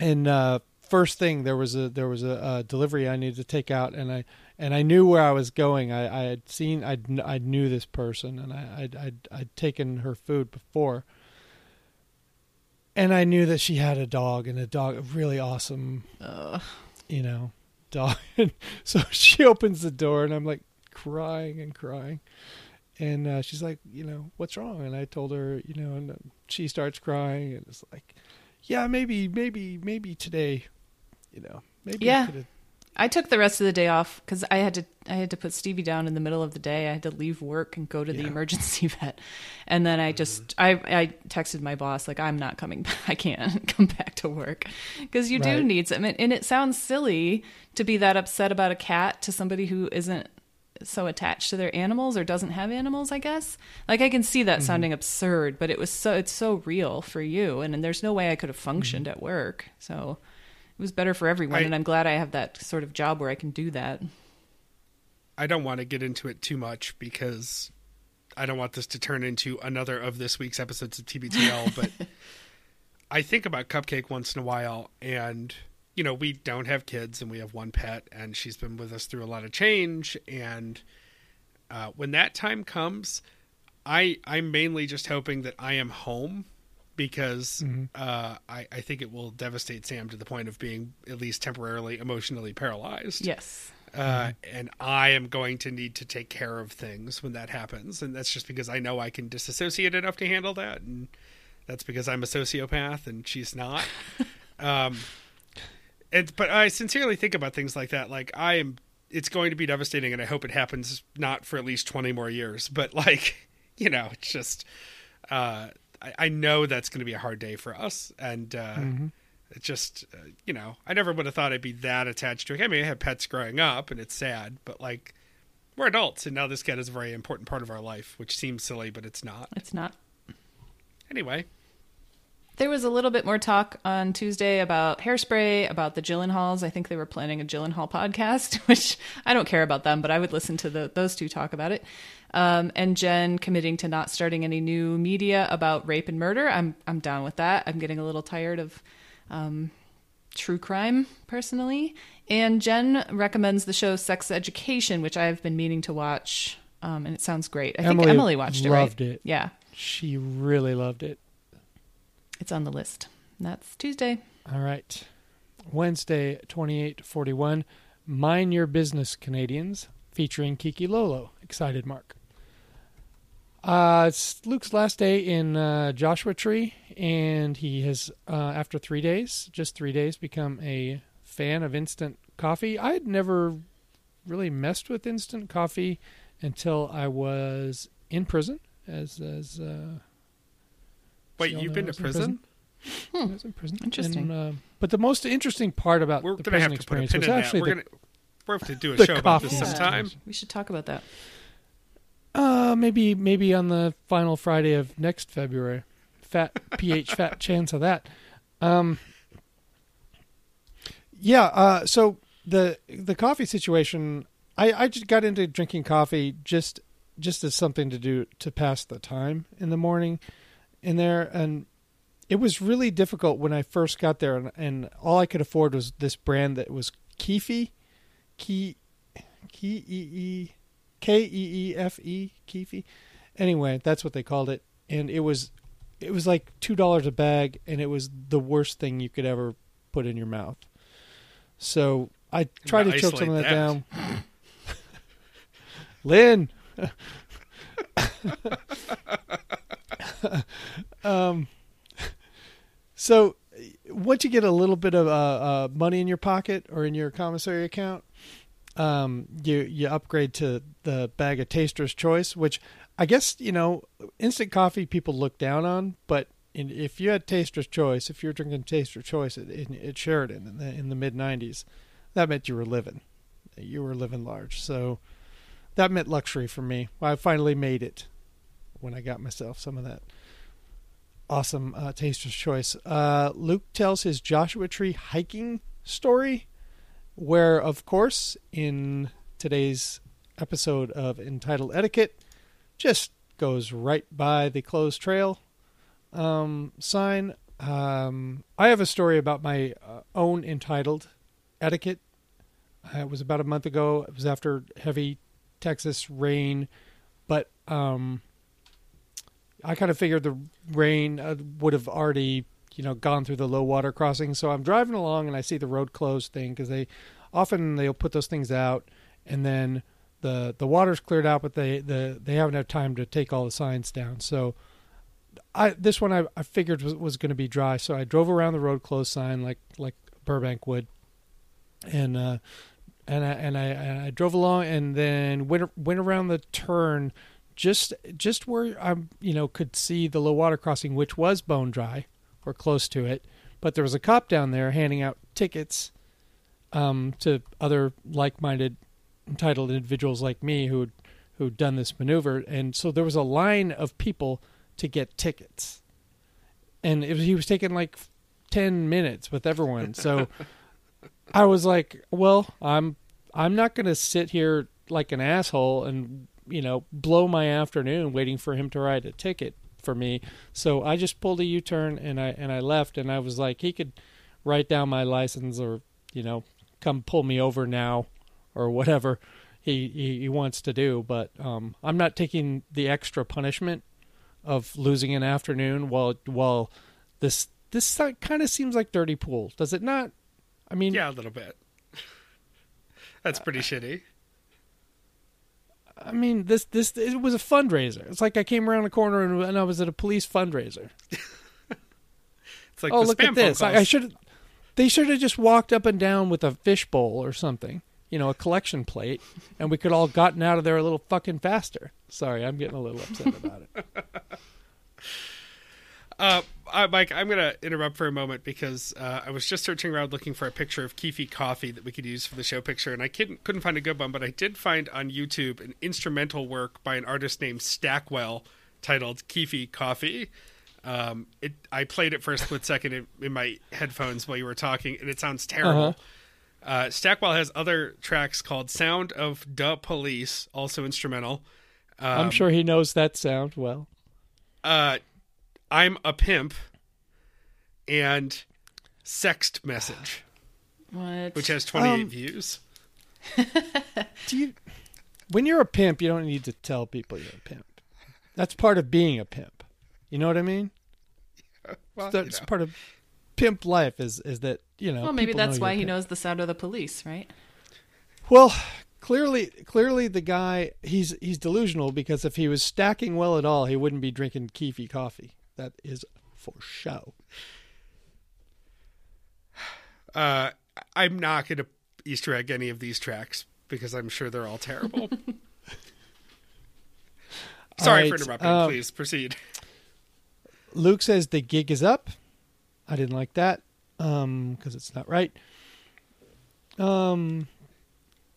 S1: and uh, first thing there was a there was a, a delivery I needed to take out, and I and I knew where I was going. I, I had seen I I knew this person, and I I'd, I'd I'd taken her food before and I knew that she had a dog and a dog, a really awesome,
S3: Ugh.
S1: you know, dog. So she opens the door, and I'm like crying and crying, and uh, she's like, you know, what's wrong? And I told her, you know, and uh, she starts crying, and it's like, yeah, maybe, maybe, maybe today, you know, maybe
S3: Yeah.
S1: I.
S3: I took the rest of the day off because I had to I had to put Stevie down in the middle of the day. I had to leave work and go to the emergency vet, and then I just I I texted my boss like I'm not coming. back. I can't come back to work because you do need some. And it sounds silly to be that upset about a cat to somebody who isn't so attached to their animals or doesn't have animals. I guess like I can see
S1: Mm-hmm.
S3: that sounding absurd, but it was so it's so real for you, and, and there's no way I could have functioned
S1: Mm-hmm.
S3: at work. So it was better for everyone,
S2: I-
S3: and I'm glad I have that sort of job where I can do that.
S2: I don't want to get into it too much because I don't want this to turn into another of this week's episodes of TBTL. but I think about Cupcake once in a while, and you know, we don't have kids, and we have one pet, and she's been with us through a lot of change. And uh, when that time comes, I I'm mainly just hoping that I am home because uh, I, I think it will devastate Sam to the point of being at least temporarily emotionally paralyzed
S3: Yes.
S2: uh, and I am going to need to take care of things when that happens, and that's just because I know I can disassociate enough to handle that, and that's because I'm a sociopath and she's not. um, but I sincerely think about things like that. Like I am, it's going to be devastating, and I hope it happens not for at least twenty more years. But like, you know, it's just, uh, I, I know that's going to be a hard day for us, and. Uh, it just uh, you know i never would have thought i'd be that attached to it i mean i had pets growing up and it's sad but like we're adults and now this cat is a very important part of our life which seems silly but it's not
S3: It's not.
S2: anyway
S3: There was a little bit more talk on Tuesday about hairspray, about the Gyllenhaals. I think they were planning a Gyllenhaal podcast, which I don't care about them, but I would listen to the, those two talk about it. Um, and Jen committing to not starting any new media about rape and murder. I'm I'm down with that. I'm getting a little tired of um, true crime personally. And Jen recommends the show Sex Education, which I've been meaning to watch, um, and it sounds great. I think
S1: Emily
S3: Emily watched it.
S1: loved
S3: right?
S1: it.
S3: Yeah,
S1: She really loved it.
S3: It's on the list. That's Tuesday.
S1: All right. Wednesday, 2841. Mind Your Business, Canadians, featuring Kiki Lolo. Excited, Mark. Uh, it's Luke's last day in uh, Joshua Tree, and he has, uh, after three days, just three days, become a fan of instant coffee. I had never really messed with instant coffee until I was in prison. As as uh,
S2: wait you've been to
S1: was in
S2: prison,
S1: I was in prison.
S3: Interesting.
S1: And, uh, but the most interesting part about
S2: we're
S1: the
S2: gonna
S1: prison
S2: have to put a
S1: experience
S2: pin
S1: was
S2: in that
S1: actually
S2: we're
S1: the
S2: gonna we have to do a
S1: the
S2: show about this
S1: coffee
S2: sometime
S3: We should talk about that.
S1: Uh, maybe maybe on the final Friday of next February. Fat ph fat chance of that. Um. Yeah. Uh. So the the coffee situation, I I just got into drinking coffee just just as something to do to pass the time in the morning, in there, and it was really difficult when I first got there, and, and all I could afford was this brand that was Keefe, Key, Key E E. K E E F E Keefe. Anyway, that's what they called it, and it was it was like two dollars a bag, and it was the worst thing you could ever put in your mouth. So I tried to choke some of that, down. Lynn. um. So once you get a little bit of uh, uh, money in your pocket or in your commissary account, um, you you upgrade to the bag of Taster's Choice, which I guess you know instant coffee people look down on, but in, if you had Taster's Choice, if you're drinking Taster's Choice at, Sheridan in the in the mid '90s, that meant you were living, you were living large. So that meant luxury for me. I finally made it when I got myself some of that awesome uh, Taster's Choice. Uh, Luke tells his Joshua Tree hiking story where, of course, in today's episode of Entitled Etiquette, just goes right by the closed trail um, sign. Um, I have a story about my uh, own entitled etiquette. Uh, it was about a month ago. It was after heavy Texas rain, but um, I kind of figured the rain uh, would have already, you know, gone through the low water crossing. So I'm driving along and I see the road closed thing because they often they'll put those things out and then the the water's cleared out, but they the they haven't had time to take all the signs down. So I this one I, I figured was, was going to be dry. So I drove around the road closed sign like like Burbank would, and uh, and I and I, and I drove along, and then went went around the turn, just just where I you know could see the low water crossing, which was bone dry or close to it, but there was a cop down there handing out tickets um, to other like-minded entitled individuals like me who who'd done this maneuver, and so there was a line of people to get tickets, and it was, he was taking like ten minutes with everyone. So I was like, well, I'm I'm not going to sit here like an asshole and you know blow my afternoon waiting for him to write a ticket for me. So I just pulled a U-turn and I and I left, and I was like, he could write down my license or you know come pull me over now or whatever he, he, he wants to do. But um, I'm not taking the extra punishment of losing an afternoon while while this this kind of seems like dirty pool, does it not? I mean,
S2: Yeah, a little bit. That's pretty shitty.
S1: I mean this this it was a fundraiser. It's like I came around the corner and, and I was at a police fundraiser.
S2: It's like
S1: oh,
S2: the
S1: look
S2: spam
S1: at this! I, I should they should have just walked up and down with a fishbowl or something, you know, a collection plate, and we could all gotten out of there a little fucking faster. Sorry, I'm getting a little upset about it.
S2: Uh, uh, Mike, I'm going to interrupt for a moment because uh, I was just searching around looking for a picture of Keefe coffee that we could use for the show picture, and I couldn't, couldn't find a good one, but I did find on YouTube an instrumental work by an artist named Stackwell titled Keefe Coffee. Um, it, I played it for a split second in, in my headphones while you were talking, and it sounds terrible.
S1: Uh-huh.
S2: uh Stackwell has other tracks called "Sound of Da Police," also instrumental. Um,
S1: I'm sure he knows that sound well.
S2: uh, I'm a pimp and sext message,
S3: What?
S2: which has 28
S1: Um,
S2: views.
S1: Do you when you're a pimp, you don't need to tell people you're a pimp. That's part of being a pimp. You know what I mean?
S2: Well,
S1: That's
S2: you know.
S1: part of pimp life is is that you know.
S3: well, maybe that's why he knows the sound of the police, right?
S1: Well, clearly, clearly the guy he's he's delusional because if he was stacking well at all, he wouldn't be drinking Keefy coffee. That is for show.
S2: Uh, I'm not going to Easter egg any of these tracks because I'm sure they're all terrible. Sorry
S1: All
S2: for interrupting.
S1: um,
S2: Please proceed.
S1: Luke says the gig is up. I didn't like that because it's not right. Um,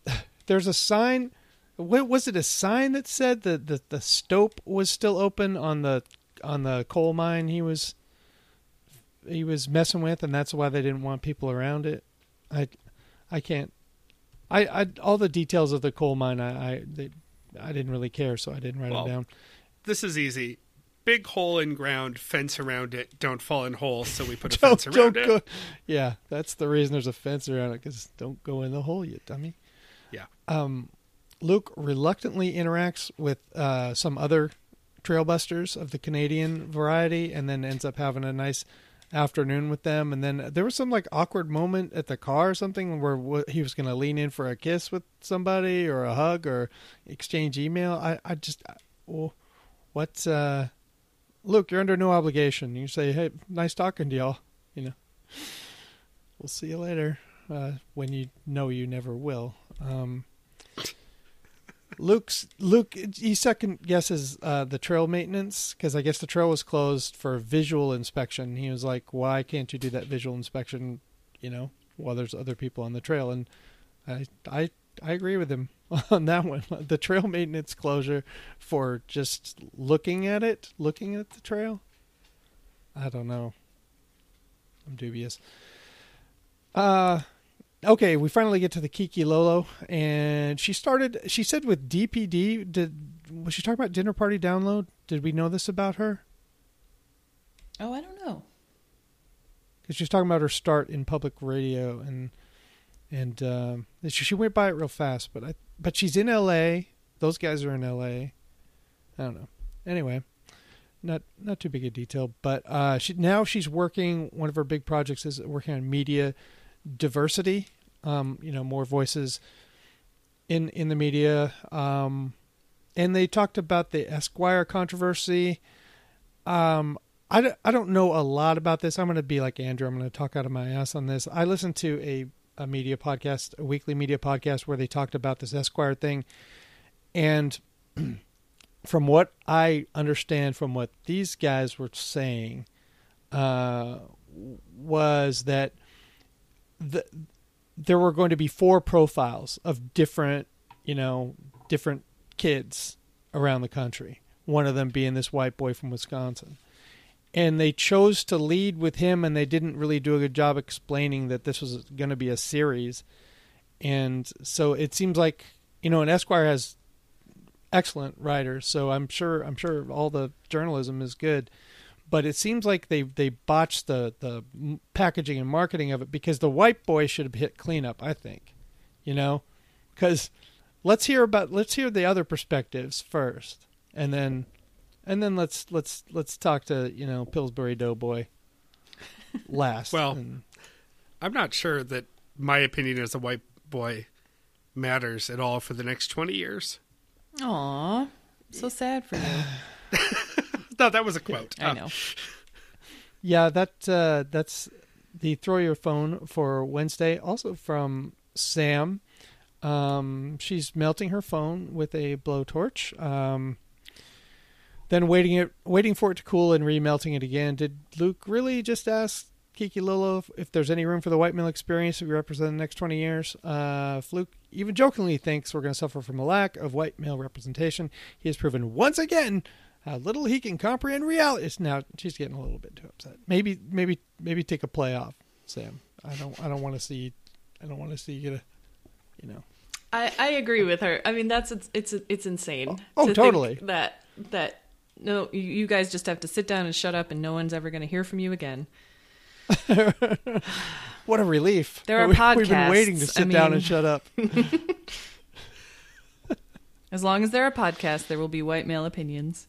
S1: there's a sign. What was it? A sign that said that the the stope was still open on the on the coal mine he was he was messing with, and that's why they didn't want people around it. I I can't. I, I all the details of the coal mine I I, they, I didn't really care, so I didn't write
S2: Well,
S1: them down.
S2: This is easy. Big hole in ground, fence around it. Don't fall in holes, so we put a fence around it.
S1: go. Yeah, that's the reason there's a fence around it because don't go in the hole, you dummy.
S2: Yeah.
S1: Um, Luke reluctantly interacts with uh, some other trailbusters of the Canadian variety, and then ends up having a nice afternoon with them. And then there was some like awkward moment at the car or something where he was going to lean in for a kiss with somebody or a hug or exchange email. I, I just, well, what's uh, Luke? You're under no obligation. You say, hey, nice talking to y'all. You know, we'll see you later. Uh, when you know you never will. Um, Luke's Luke he second guesses uh, the trail maintenance because I guess the trail was closed for visual inspection. He was like, "Why can't you do that visual inspection?" You know, while there's other people on the trail, and I I I agree with him on that one. The trail maintenance closure for just looking at it, looking at the trail. I don't know. I'm dubious. Uh okay, we finally get to the Kiki Lolo, and she started. She said with DPD. Did was she talking about dinner party download? Did we know this about her?
S3: Oh, I don't know.
S1: Because she was talking about her start in public radio, and and um, she, she went by it real fast. But I but she's in L.A. Those guys are in L.A. I don't know. Anyway, not not too big a detail. But uh, she now she's working. One of her big projects is working on media diversity. Um, you know, more voices in in the media. Um, and they talked about the Esquire controversy. Um, I, don't- I don't know a lot about this. I'm going to be like Andrew. I'm going to talk out of my ass on this. I listened to a a media podcast, a weekly media podcast, where they talked about this Esquire thing, and from what I understand, from what these guys were saying, uh, was that the, there were going to be four profiles of different, you know, different kids around the country. One of them being this white boy from Wisconsin. And they chose to lead with him, and they didn't really do a good job explaining that this was going to be a series. And so it seems like, you know, and Esquire has excellent writers, so I'm sure I'm sure all the journalism is good but it seems like they they botched the the packaging and marketing of it because the white boy should have hit cleanup. I think, you know, because let's hear about let's hear the other perspectives first, and then and then let's let's let's talk to you know Pillsbury Doughboy last.
S2: well,
S1: and,
S2: I'm not sure that my opinion as a white boy matters at all for the next 20 years.
S3: Aw, so sad for you.
S2: no, that was a quote.
S3: I
S2: Um,
S3: know.
S1: yeah, that uh, that's the throw your phone for Wednesday. Also from Sam. Um, she's melting her phone with a blowtorch. Um, then waiting it, waiting for it to cool and remelting it again. Did Luke really just ask Kiki Lolo if, if there's any room for the white male experience to be represented in the next 20 years? Uh, Fluke even jokingly thinks we're going to suffer from a lack of white male representation. He has proven once again how little he can comprehend reality. It's now she's getting a little bit too upset. Maybe, maybe, maybe take a play off, Sam. I don't, I don't want to see, I don't want to see you get a, you know.
S3: I, I agree with her. I mean, that's it's it's, it's insane.
S1: Oh, oh,
S3: to think
S1: totally.
S3: That that no, you, guys just have to sit down and shut up, and no one's ever going to hear from you again.
S1: What a relief!
S3: There are
S1: We- We've been waiting to
S3: I
S1: sit down and shut up.
S3: As long as there are podcasts, there will be white male opinions.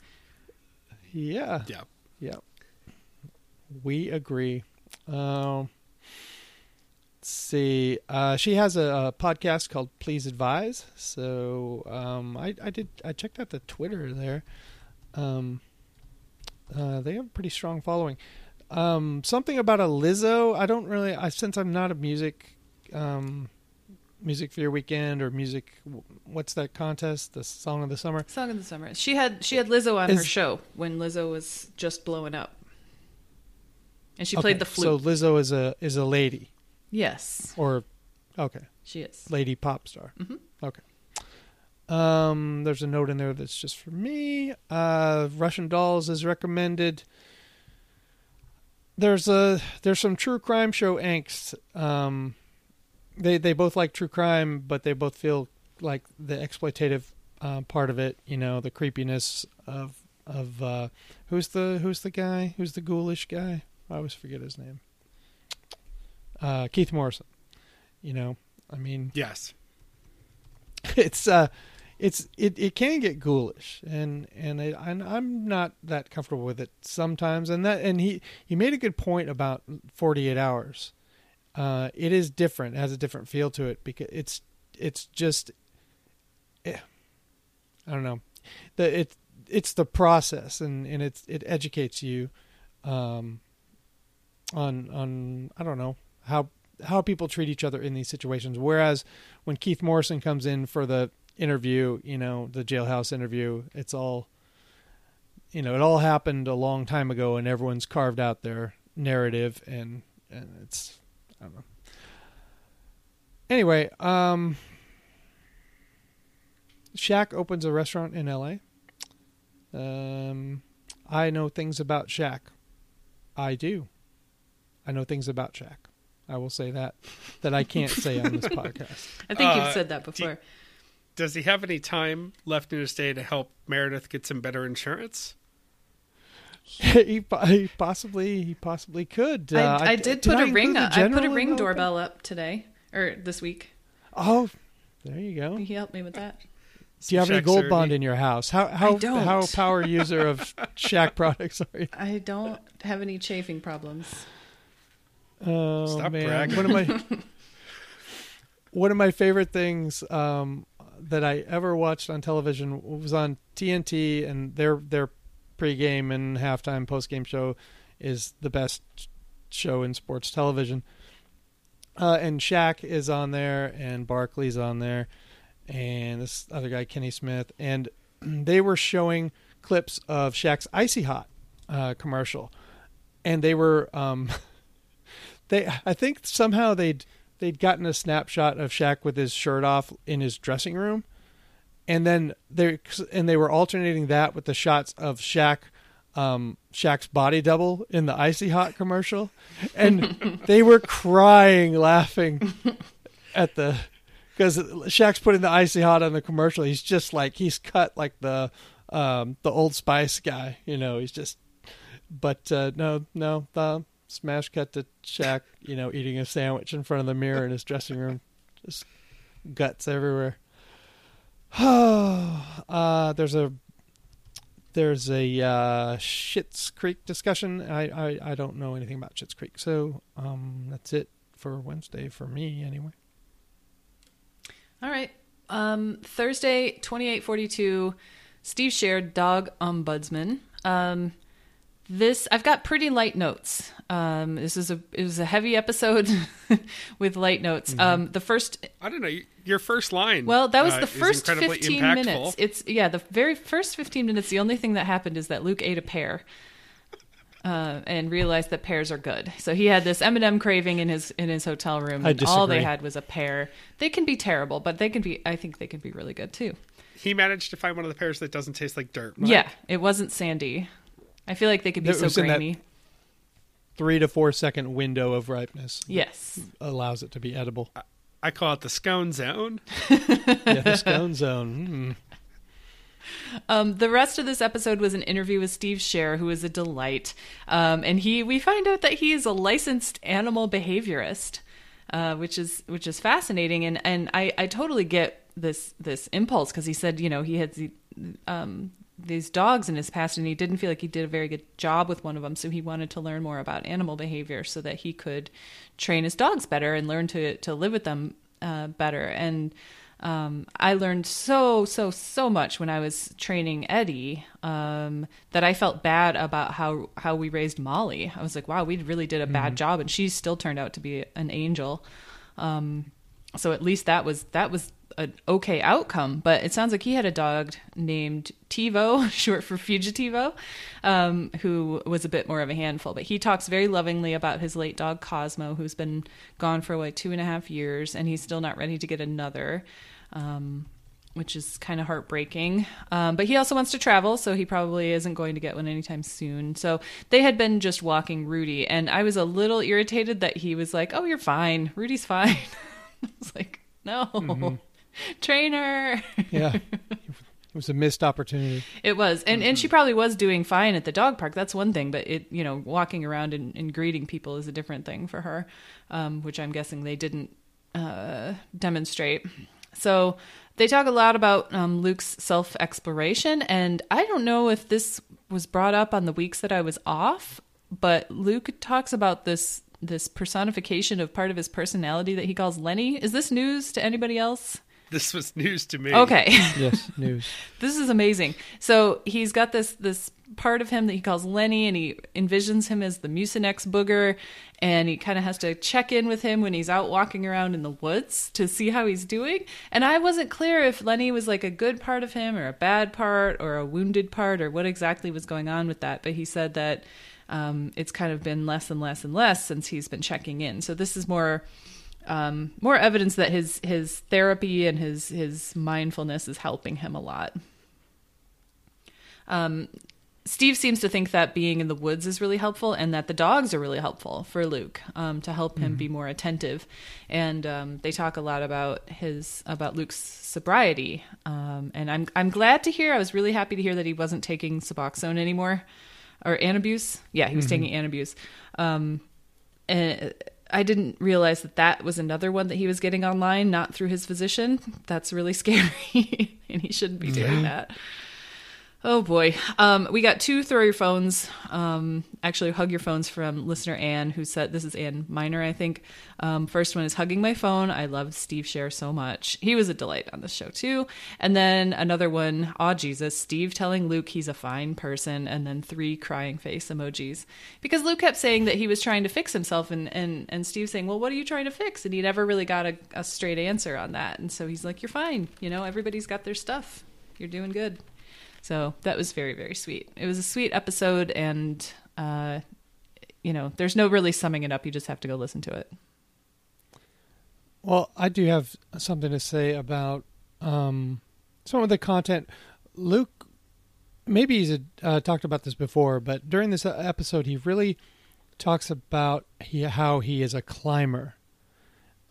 S1: Yeah,
S2: Yeah.
S1: yeah. We agree. Um, let's see. Uh, she has a, a podcast called Please Advise. So um, I, I did. I checked out the Twitter there. Um, uh, they have a pretty strong following. Um, something about a Lizzo. I don't really. I since I'm not a music, um, music for your weekend or music. What's that contest? The song of the summer.
S3: Song of the summer. She had she had Lizzo on her show when Lizzo was just blowing up, and she
S1: Okay,
S3: played the flute So.
S1: Lizzo is a is a lady
S3: yes,
S1: or okay.
S3: she is.
S1: lady pop star.
S3: Mhm.
S1: Okay. Um, there's a note in there that's just for me. Uh, Russian Dolls is recommended. There's a there's some true crime show angst. Um, they they both like true crime, but they both feel like the exploitative uh, part of it. You know, the creepiness of of uh, who's the who's the guy who's the ghoulish guy. I always forget his name. Uh, Keith Morrison. You know, I mean,
S2: Yes.
S1: it's uh it's it, it can get ghoulish and and, I, I'm not that comfortable with it sometimes and that and he he made a good point about 48 hours uh it is different it has a different feel to it because it's it's just eh, I don't know. The it it's the process and and it's it educates you um on on I don't know how how people treat each other in these situations. Whereas when Keith Morrison comes in for the interview, you know, the jailhouse interview, it's all, you know, it all happened a long time ago, and everyone's carved out their narrative, and and it's, I don't know. Anyway, um, Shaq opens a restaurant in L.A. Um, I know things about Shaq. I do. I know things about Shaq. I will say that that I can't say on this podcast.
S3: I think
S2: Uh,
S3: you've said that
S2: do-
S3: before.
S2: Does he have any time left in his day to help Meredith get some better insurance?
S1: he, he possibly he possibly could. Uh,
S3: I, I did put a
S1: include
S3: ring.
S1: the
S3: I put a ring
S1: in
S3: doorbell up today or this week.
S1: Oh, there you go.
S3: He helped me with that.
S1: Do you have any gold
S2: Surrey?
S1: bond in your house? How how
S3: don't.
S1: how power user of Shaq products are you?
S3: I don't have any chafing problems.
S1: Oh
S2: Stop
S1: man,
S2: bragging.
S1: one of my one of my favorite things um, that I ever watched on television was on TNT, and their their pregame and halftime postgame show is the best show in sports television. uh, and Shaq is on there, and Barkley's on there, and this other guy Kenny Smith, and they were showing clips of Shaq's Icy Hot uh, commercial, and they were um, they I think somehow they'd they'd gotten a snapshot of Shaq with his shirt off in his dressing room, and then they and they were alternating that with the shots of Shaq um, Shaq's body double in the icy hot commercial, and they were crying laughing at the because Shaq's putting the icy hot on the commercial. He's just like he's cut like the um, the Old Spice guy, you know. He's just, but uh, no, no, the smash cut to Shaq, you know, eating a sandwich in front of the mirror in his dressing room, just guts everywhere. uh, there's a there's a uh, Creek discussion. I, I, I don't know anything about Schitt's Creek, so um, that's it for Wednesday for me anyway.
S3: All right. Um, Thursday, twenty eight forty two. Steve Scher dog ombudsman. Um, this I've got pretty light notes. Um, this is a it was a heavy episode with light notes.
S2: Mm-hmm.
S3: Um, the first
S2: I don't know your first line.
S3: well, that was
S2: uh,
S3: the first fifteen
S2: impactful.
S3: minutes. It's yeah, the very first fifteen minutes. The only thing that happened is that Luke ate a pear. Uh, and realized that pears are good. So he had this M and m craving in his in his hotel room,
S1: I
S3: and all they had was a pear. They can be terrible, but they can be. I think they can be really good too.
S2: He managed to find one of the pears that doesn't taste like dirt. Mike.
S3: Yeah, it wasn't sandy. I feel like they could be
S1: It
S3: so
S1: was in that-
S3: grainy.
S1: Three to four second window of ripeness
S3: Yes.
S1: allows it to be edible.
S2: I call it the scone zone.
S1: yeah, the scone zone. Mm.
S3: Um, the rest of this episode was an interview with Steve Scher, who is a delight, um, and he we find out that he is a licensed animal behaviorist, uh, which is which is fascinating, and and I, I totally get this this impulse because he said you know he had the, um, these dogs in his past and he didn't feel like he did a very good job with one of them, so he wanted to learn more about animal behavior so that he could train his dogs better and learn to to live with them uh, better and. Um, I learned so so so much when I was training Eddie um, that I felt bad about how how we raised Molly. I was like, wow, we really did a bad job, and she still turned out to be an angel. Um, so at least that was that was an okay outcome. But it sounds like he had a dog named Tivo, short for Fugitivo, um, who was a bit more of a handful. But he talks very lovingly about his late dog Cosmo, who's been gone for like two and a half years, and he's still not ready to get another. Um, which is kind of heartbreaking. Um, but he also wants to travel, so he probably isn't going to get one anytime soon. So they had been just walking Rudy, and I was a little irritated that he was like, "Oh, you're fine. Rudy's fine." I was like, "No, trainer."
S1: Yeah, it was a missed opportunity.
S3: It was, and and she probably was doing fine at the dog park. That's one thing, but it you know walking around and, and greeting people is a different thing for her, um, which I'm guessing they didn't uh, demonstrate. So they talk a lot about um, Luke's self exploration, and I don't know if this was brought up on the weeks that I was off, but Luke talks about this this personification of part of his personality that he calls Lenny. Is this news to anybody else?
S2: This was news to me.
S3: Okay.
S1: Yes, news.
S3: This is amazing. So he's got this this part of him that he calls Lenny, and he envisions him as the Mucinex booger, and he kind of has to check in with him when he's out walking around in the woods to see how he's doing. And I wasn't clear if Lenny was like a good part of him or a bad part or a wounded part or what exactly was going on with that. But he said that um, it's kind of been less and less and less since he's been checking in. So this is more um, more evidence that his his therapy and his his mindfulness is helping him a lot. Um, Steve seems to think that being in the woods is really helpful, and that the dogs are really helpful for Luke um, to help him be more attentive. And um, they talk a lot about his about Luke's sobriety, um, and I'm I'm glad to hear. I was really happy to hear that he wasn't taking Suboxone anymore, or Antabuse. Yeah, he was taking Antabuse. Um, and I didn't realize that that was another one that he was getting online, not through his physician. That's really scary, and he shouldn't be doing that. Oh boy. Um, we got two throw your phones. Um, actually, hug your phones from listener Anne, who said this is Anne Miner, I think. Um, first one is hugging my phone. I love Steve Scher so much. He was a delight on this show too. And then another one, aw Jesus, Steve telling Luke he's a fine person, and then three crying face emojis. Because Luke kept saying that he was trying to fix himself, and and and Steve saying, well, what are you trying to fix? And he never really got a, a straight answer on that. And so he's like, you're fine. You know, everybody's got their stuff. You're doing good. So that was very, very sweet. It was a sweet episode, and uh, you know, there's no really summing it up. You just have to go listen to it.
S1: Well, I do have something to say about um, some of the content. Luke, maybe he's uh, talked about this before, but during this episode, he really talks about he, how he is a climber,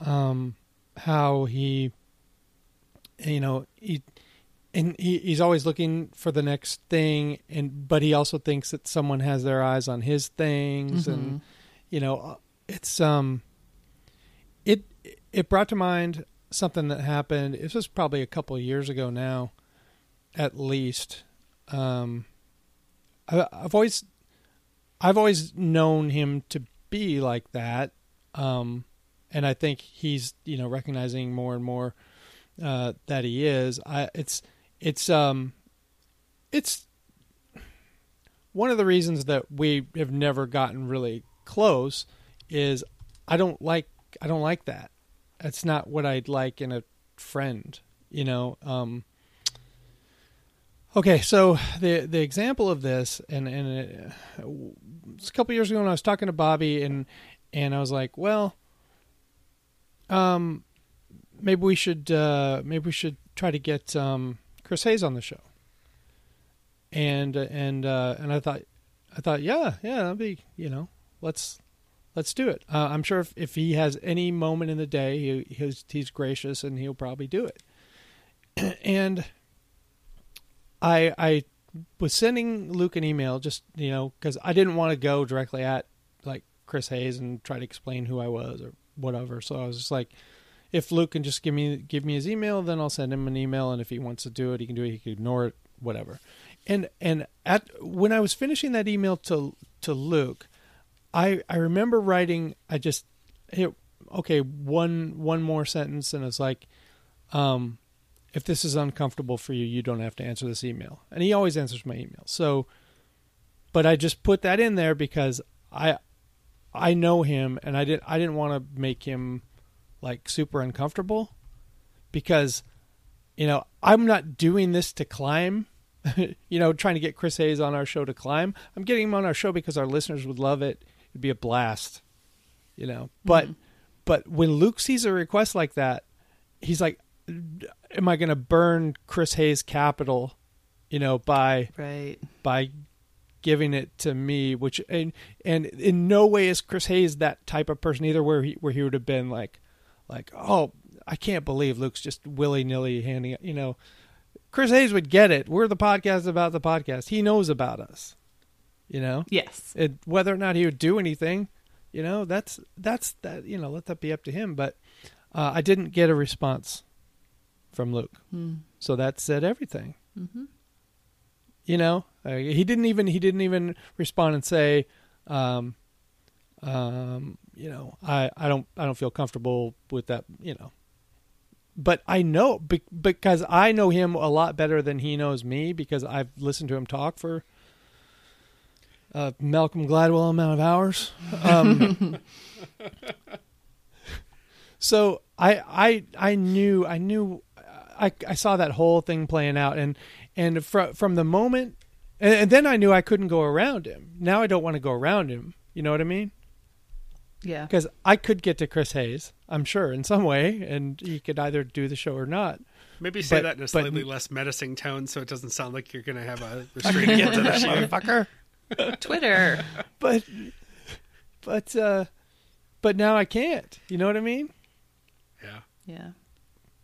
S1: um, how he, you know, he and he, he's always looking for the next thing and but he also thinks that someone has their eyes on his things
S3: Mm-hmm.
S1: and you know it's um it it brought to mind something that happened this was probably a couple of years ago now at least um I, i've always i've always known him to be like that um and i think he's you know recognizing more and more uh, that he is. I, it's it's um it's one of the reasons that we have never gotten really close is I don't like I don't like that. It's not what I'd like in a friend, you know. Um Okay, so the the example of this, and and it, it's a couple years ago when I was talking to Bobby, and and I was like, well, um, maybe we should uh, maybe we should try to get um, Chris Hayes on the show. And and uh, and I thought I thought yeah yeah that'd be you know let's let's do it. Uh, I'm sure if, if he has any moment in the day he he's, he's gracious and he'll probably do it. and I I was sending Luke an email just you know because I didn't want to go directly at like Chris Hayes and try to explain who I was or whatever. So I was just like if Luke can just give me give me his email, then I'll send him an email, and if he wants to do it, he can do it. He can ignore it, whatever. And and at when I was finishing that email to to Luke, I I remember writing. I just okay one one more sentence, and it's like, um, if this is uncomfortable for you, you don't have to answer this email. And he always answers my email. So, but I just put that in there because I I know him, and I didn't I didn't want to make him like super uncomfortable because you know I'm not doing this to climb. You know trying to get Chris Hayes on our show to climb. I'm getting him on our show because our listeners would love it. It'd be a blast you know. Mm-hmm. But but when Luke sees a request like that he's like am I going to burn Chris Hayes capital you know by
S3: Right.
S1: by giving it to me, which and and in no way is Chris Hayes that type of person either, where he where he would have been like, like oh I can't believe Luke's just willy nilly handing it. You know, Chris Hayes would get it. We're the podcast about the podcast. He knows about us. You know,
S3: Yes.
S1: it, whether or not he would do anything, you know, that's that's that. You know, let that be up to him. But uh, I didn't get a response from Luke,
S3: Hmm.
S1: so that said everything
S3: Mm-hmm.
S1: you know uh, he didn't even he didn't even respond and say um um you know i i don't i don't feel comfortable with that you know. But i know be, because i know him a lot better than he knows me because i've listened to him talk for uh malcolm gladwell amount of hours. Um so i i i knew i knew i i saw that whole thing playing out and and fr- from the moment and, and then i knew i couldn't go around him. Now i don't want to go around him. You know what i mean
S3: Yeah.
S1: because i could get to chris hayes i'm sure in some way and he could either do the show or not
S2: Maybe say
S1: But-
S2: that in a
S1: but-
S2: slightly less menacing tone, so it doesn't sound like you're going to have a restraining get to the shoot.
S1: motherfucker
S3: Twitter.
S1: but but uh but now i can't you know what i mean
S2: Yeah.
S3: Yeah.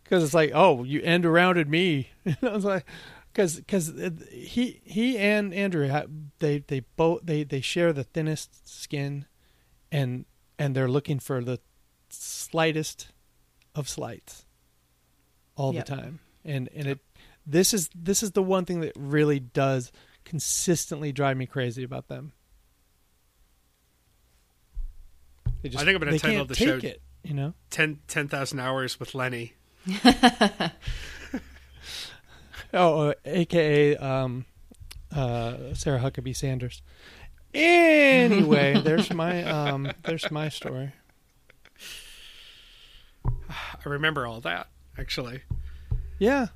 S1: because it's like, oh, you end arounded me. I was like, because because he he and Andrew they they both they they share the thinnest skin, and and they're looking for the slightest of slights all
S3: Yep.
S1: the time, and and it This is this is the one thing that really does consistently drive me crazy about them. They
S2: I think I'm gonna title the
S1: take
S2: show-
S1: it. You know,
S2: 10 10,000 hours with Lenny.
S1: oh, uh, aka um, uh, Sarah Huckabee Sanders. Anyway, there's my um, there's my story.
S2: I remember all that actually.
S1: Yeah,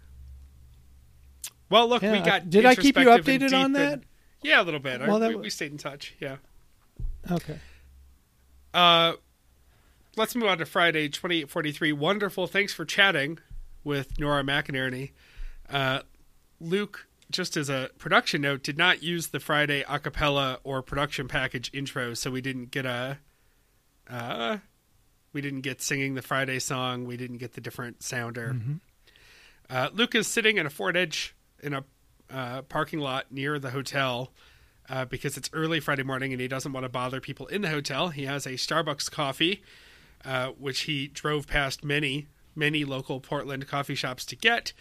S2: Well, look,
S1: Yeah,
S2: we
S1: I-
S2: got.
S1: did I keep you updated on that?
S2: and- yeah, a little bit. I-
S1: Well, that
S2: we, we stayed in touch. Yeah.
S1: okay.
S2: Uh, let's move on to Friday, twenty eight forty three. Wonderful. Thanks for chatting with Nora McInerney. Uh, Luke, just as a production note, did not use the Friday acapella or production package intro, so we didn't get a. Uh, we didn't get singing the Friday song. We didn't get the different sounder. Uh, Luke is sitting in a Ford Edge in a uh, parking lot near the hotel uh, because it's early Friday morning and he doesn't want to bother people in the hotel. He has a Starbucks coffee, uh, which he drove past many, many local Portland coffee shops to get,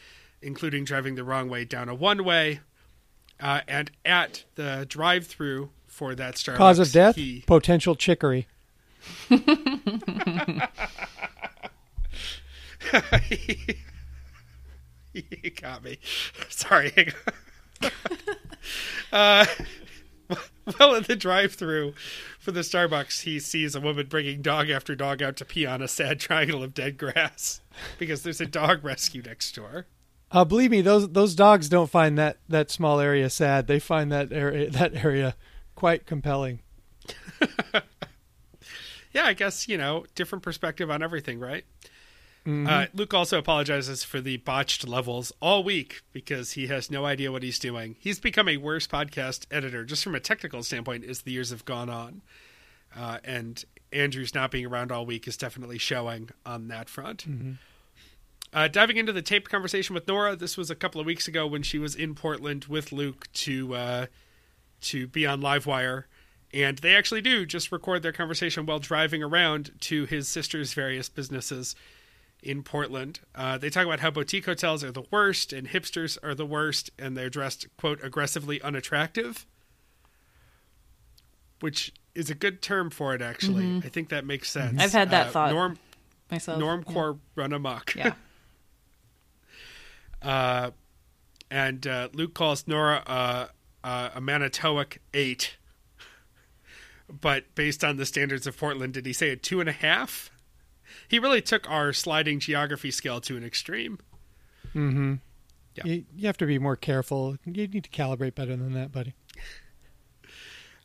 S2: including driving the wrong way down a one way. Uh, and at the drive through for that Starbucks,
S1: Cause of death:
S2: he,
S1: potential chicory.
S2: you got me. Sorry. uh, well, in the drive-through for the Starbucks, he sees a woman bringing dog after dog out to pee on a sad triangle of dead grass because there's a dog rescue next door.
S1: Uh, believe me, those those dogs don't find that, that small area sad. They find that area that area quite compelling.
S2: Yeah, I guess you know different perspective on everything, right? Uh, Luke also apologizes for the botched levels all week because he has no idea what he's doing. He's become a worse podcast editor, just from a technical standpoint, as the years have gone on. Uh, and Andrew's not being around all week is definitely showing on that front. Uh, diving into the taped conversation with Nora, this was a couple of weeks ago when she was in Portland with Luke to uh, to be on Livewire, and they actually do just record their conversation while driving around to his sister's various businesses in Portland. Uh, they talk about how boutique hotels are the worst and hipsters are the worst, and they're dressed quote aggressively unattractive, which is a good term for it. Actually, I think that makes sense.
S3: Mm-hmm. I've had that
S2: Uh,
S3: thought
S2: Norm
S3: myself.
S2: normcore run amok.
S3: Yeah.
S2: Uh, and uh, Luke calls Nora uh, uh, a Manchaca eight. But based on the standards of Portland, did he say a two and a half? He really took our sliding geography scale to an extreme.
S1: Mm-hmm.
S2: Yeah.
S1: You, you have to be more careful. You need to calibrate better than that, buddy.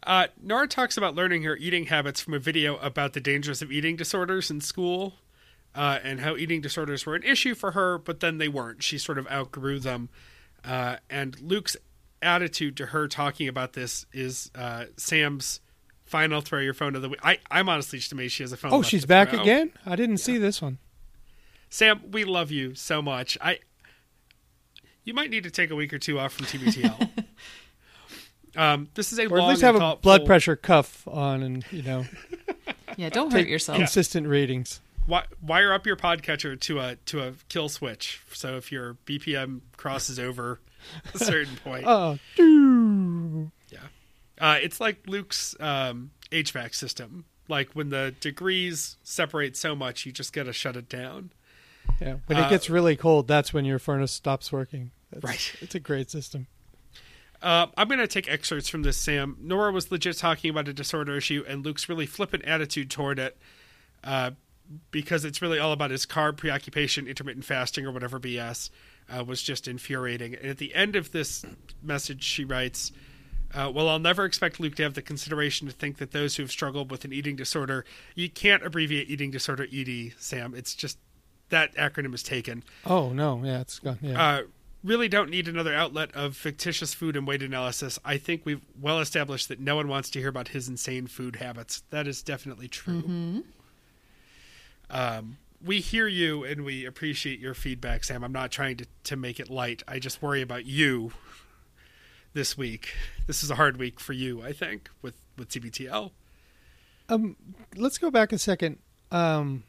S2: Uh, Nora talks about learning her eating habits from a video about the dangers of eating disorders in school uh, and how eating disorders were an issue for her, but then they weren't. She sort of outgrew them. Uh, and Luke's attitude to her talking about this is uh, Sam's final throw your phone to the. I, I'm honestly just amazed she has a phone.
S1: Oh, she's back
S2: throw.
S1: again. I didn't see this one.
S2: Sam, we love you so much. I. You might need to take a week or two off from TBTL. um, this is a
S1: Or
S2: long
S1: at least have a blood pressure cuff on, and you know,
S3: Yeah, don't hurt yourself.
S1: consistent readings.
S2: wi- wire up your podcatcher to a to a kill switch. So if your BPM crosses over a certain point,
S1: Oh, doo.
S2: uh, it's like Luke's um, HVAC system. Like when the degrees separate so much, you just gotta shut it down.
S1: yeah. When
S2: Uh,
S1: it gets really cold, that's when your furnace stops working. That's,
S2: Right.
S1: It's a great system.
S2: Uh, I'm going to take excerpts from this, Sam. Nora was legit talking about a disorder issue, and Luke's really flippant attitude toward it uh, because it's really all about his carb preoccupation, intermittent fasting, or whatever BS uh, was just infuriating. And at the end of this message, she writes, uh, well, I'll never expect Luke to have the consideration to think that those who have struggled with an eating disorder, you can't abbreviate eating disorder ED, Sam. It's just that acronym is taken
S1: Oh no, yeah, it's gone. Yeah.
S2: uh, really don't need another outlet of fictitious food and weight analysis. I think we've well established that no one wants to hear about his insane food habits. That is definitely true. Um, we hear you and we appreciate your feedback, Sam. I'm not trying to, to make it light. I just worry about you this week. This is a hard week for you, I think, with, with TBTL.
S1: Um, let's go back a second. Um,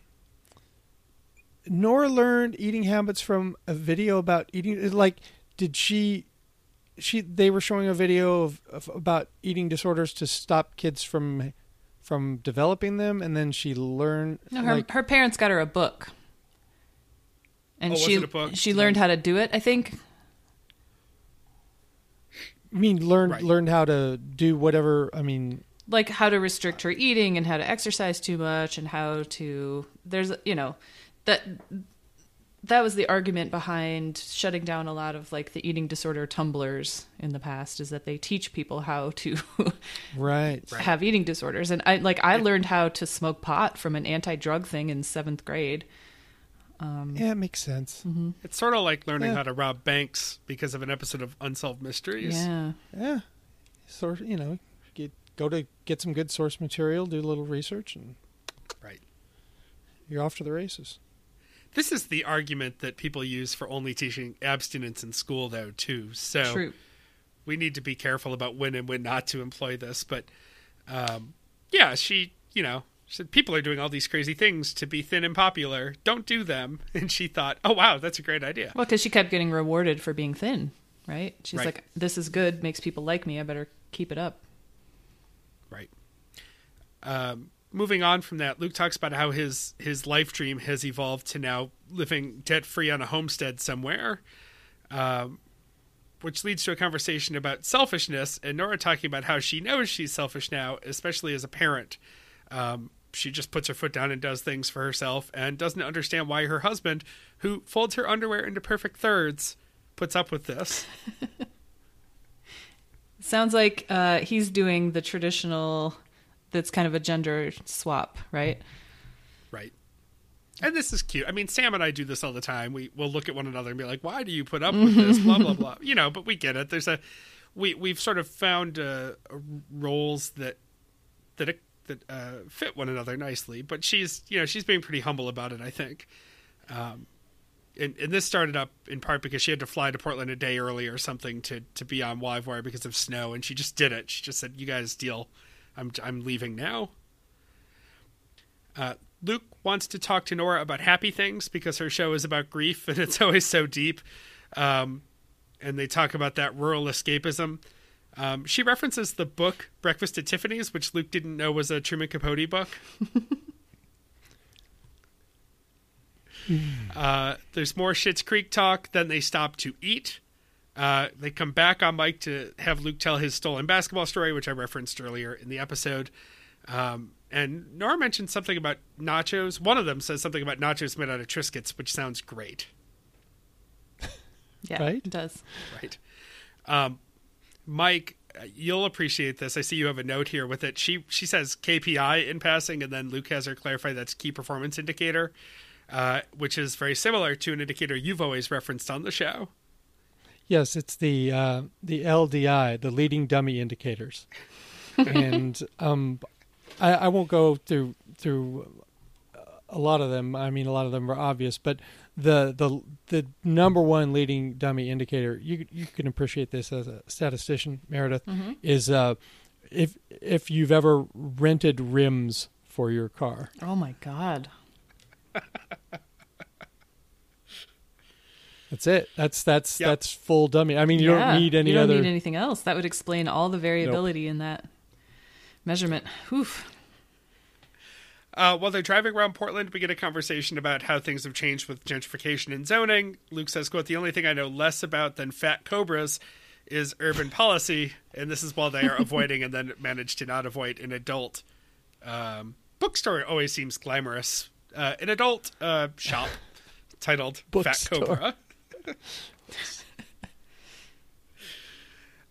S1: Nora learned eating habits from a video about eating. Like, did she? She they were showing a video of, of about eating disorders to stop kids from from developing them, and then she learned
S3: No, her
S1: like
S3: her parents got her a book, and
S2: Oh, was
S3: she
S2: it a book?
S3: she learned how to do it. I think.
S1: I mean learned
S2: Right.
S1: learned how to do whatever. I mean,
S3: like how to restrict her eating and how to exercise too much and how to there's you know that that was the argument behind shutting down a lot of like the eating disorder Tumblrs in the past is that they teach people how to
S1: right?
S2: Right.
S3: have eating disorders and i like i learned how to smoke pot from an anti-drug thing in seventh grade um,
S1: Yeah, it makes sense. Mm-hmm.
S2: It's sort of like learning
S1: Yeah.
S2: how to rob banks because of an episode of Unsolved Mysteries.
S3: yeah
S1: Yeah, sort you know, get go to get some good source material, do a little research, and
S2: Right.
S1: you're off to the races.
S2: This is the argument that people use for only teaching abstinence in school, though, too. So
S3: true
S2: we need to be careful about when and when not to employ this. But um, yeah, she, you know, she said people are doing all these crazy things to be thin and popular. Don't do them. And she thought, oh wow, that's a great idea.
S3: well because she kept getting rewarded for being thin right she's
S2: Right.
S3: like this is good makes people like me i better keep it up
S2: Right. Um, moving on from that, Luke talks about how his his life dream has evolved to now living debt free on a homestead somewhere, um, which leads to a conversation about selfishness and Nora talking about how she knows she's selfish now, especially as a parent. Um, she just puts her foot down and does things for herself and doesn't understand why her husband, who folds her underwear into perfect thirds, puts up with this.
S3: Sounds like uh, he's doing the traditional. That's kind of a gender swap, right?
S2: Right. And this is cute. I mean, Sam and I do this all the time. We will look at one another and be like, "Why do you put up with this?" blah blah blah. You know, but we get it. There's a we we've sort of found uh, roles that that that uh, fit one another nicely. But she's you know she's being pretty humble about it. I think. Um, and, and this started up in part because she had to fly to Portland a day early or something to to be on Livewire because of snow, and she just did it. She just said, "You guys deal. I'm I'm leaving now." Uh, Luke wants to talk to Nora about happy things because her show is about grief and it's always so deep. Um, and they talk about that rural escapism. Um, she references the book Breakfast at Tiffany's, which Luke didn't know was a Truman Capote book. uh, there's more Schitt's Creek talk. Then they stop to eat. Uh, they come back on mic to have Luke tell his stolen basketball story, which I referenced earlier in the episode. Um, and Nora mentioned something about nachos. One of them says something about nachos made out of Triscuits, which sounds great,
S3: Yeah,
S1: Right?
S3: it does.
S2: right? Um, Mike, uh, you'll appreciate this. I see you have a note here with it. She she says KPI in passing, and then Luke has her clarify that's key performance indicator, uh, which is very similar to an indicator you've always referenced on the show.
S1: Yes, it's the uh, the LDI, the leading dummy indicators, and um, I, I won't go through through a lot of them. I mean, a lot of them are obvious, but the the the number one leading dummy indicator you you can appreciate this as a statistician, Meredith, is uh, if if you've ever rented rims for your car.
S3: Oh my god.
S1: That's it. That's that's
S2: Yep.
S1: that's full dummy. I mean, you
S3: Yeah,
S1: don't need any
S3: you don't
S1: other.
S3: need anything else. That would explain all the variability in that measurement. Oof.
S2: Uh, while they're driving around Portland, we get a conversation about how things have changed with gentrification and zoning. Luke says, "quote The only thing I know less about than fat cobras is urban policy, and this is while they are avoiding and then manage to not avoid an adult um, bookstore. Always seems glamorous. Uh, an adult uh, shop titled Fat Cobra."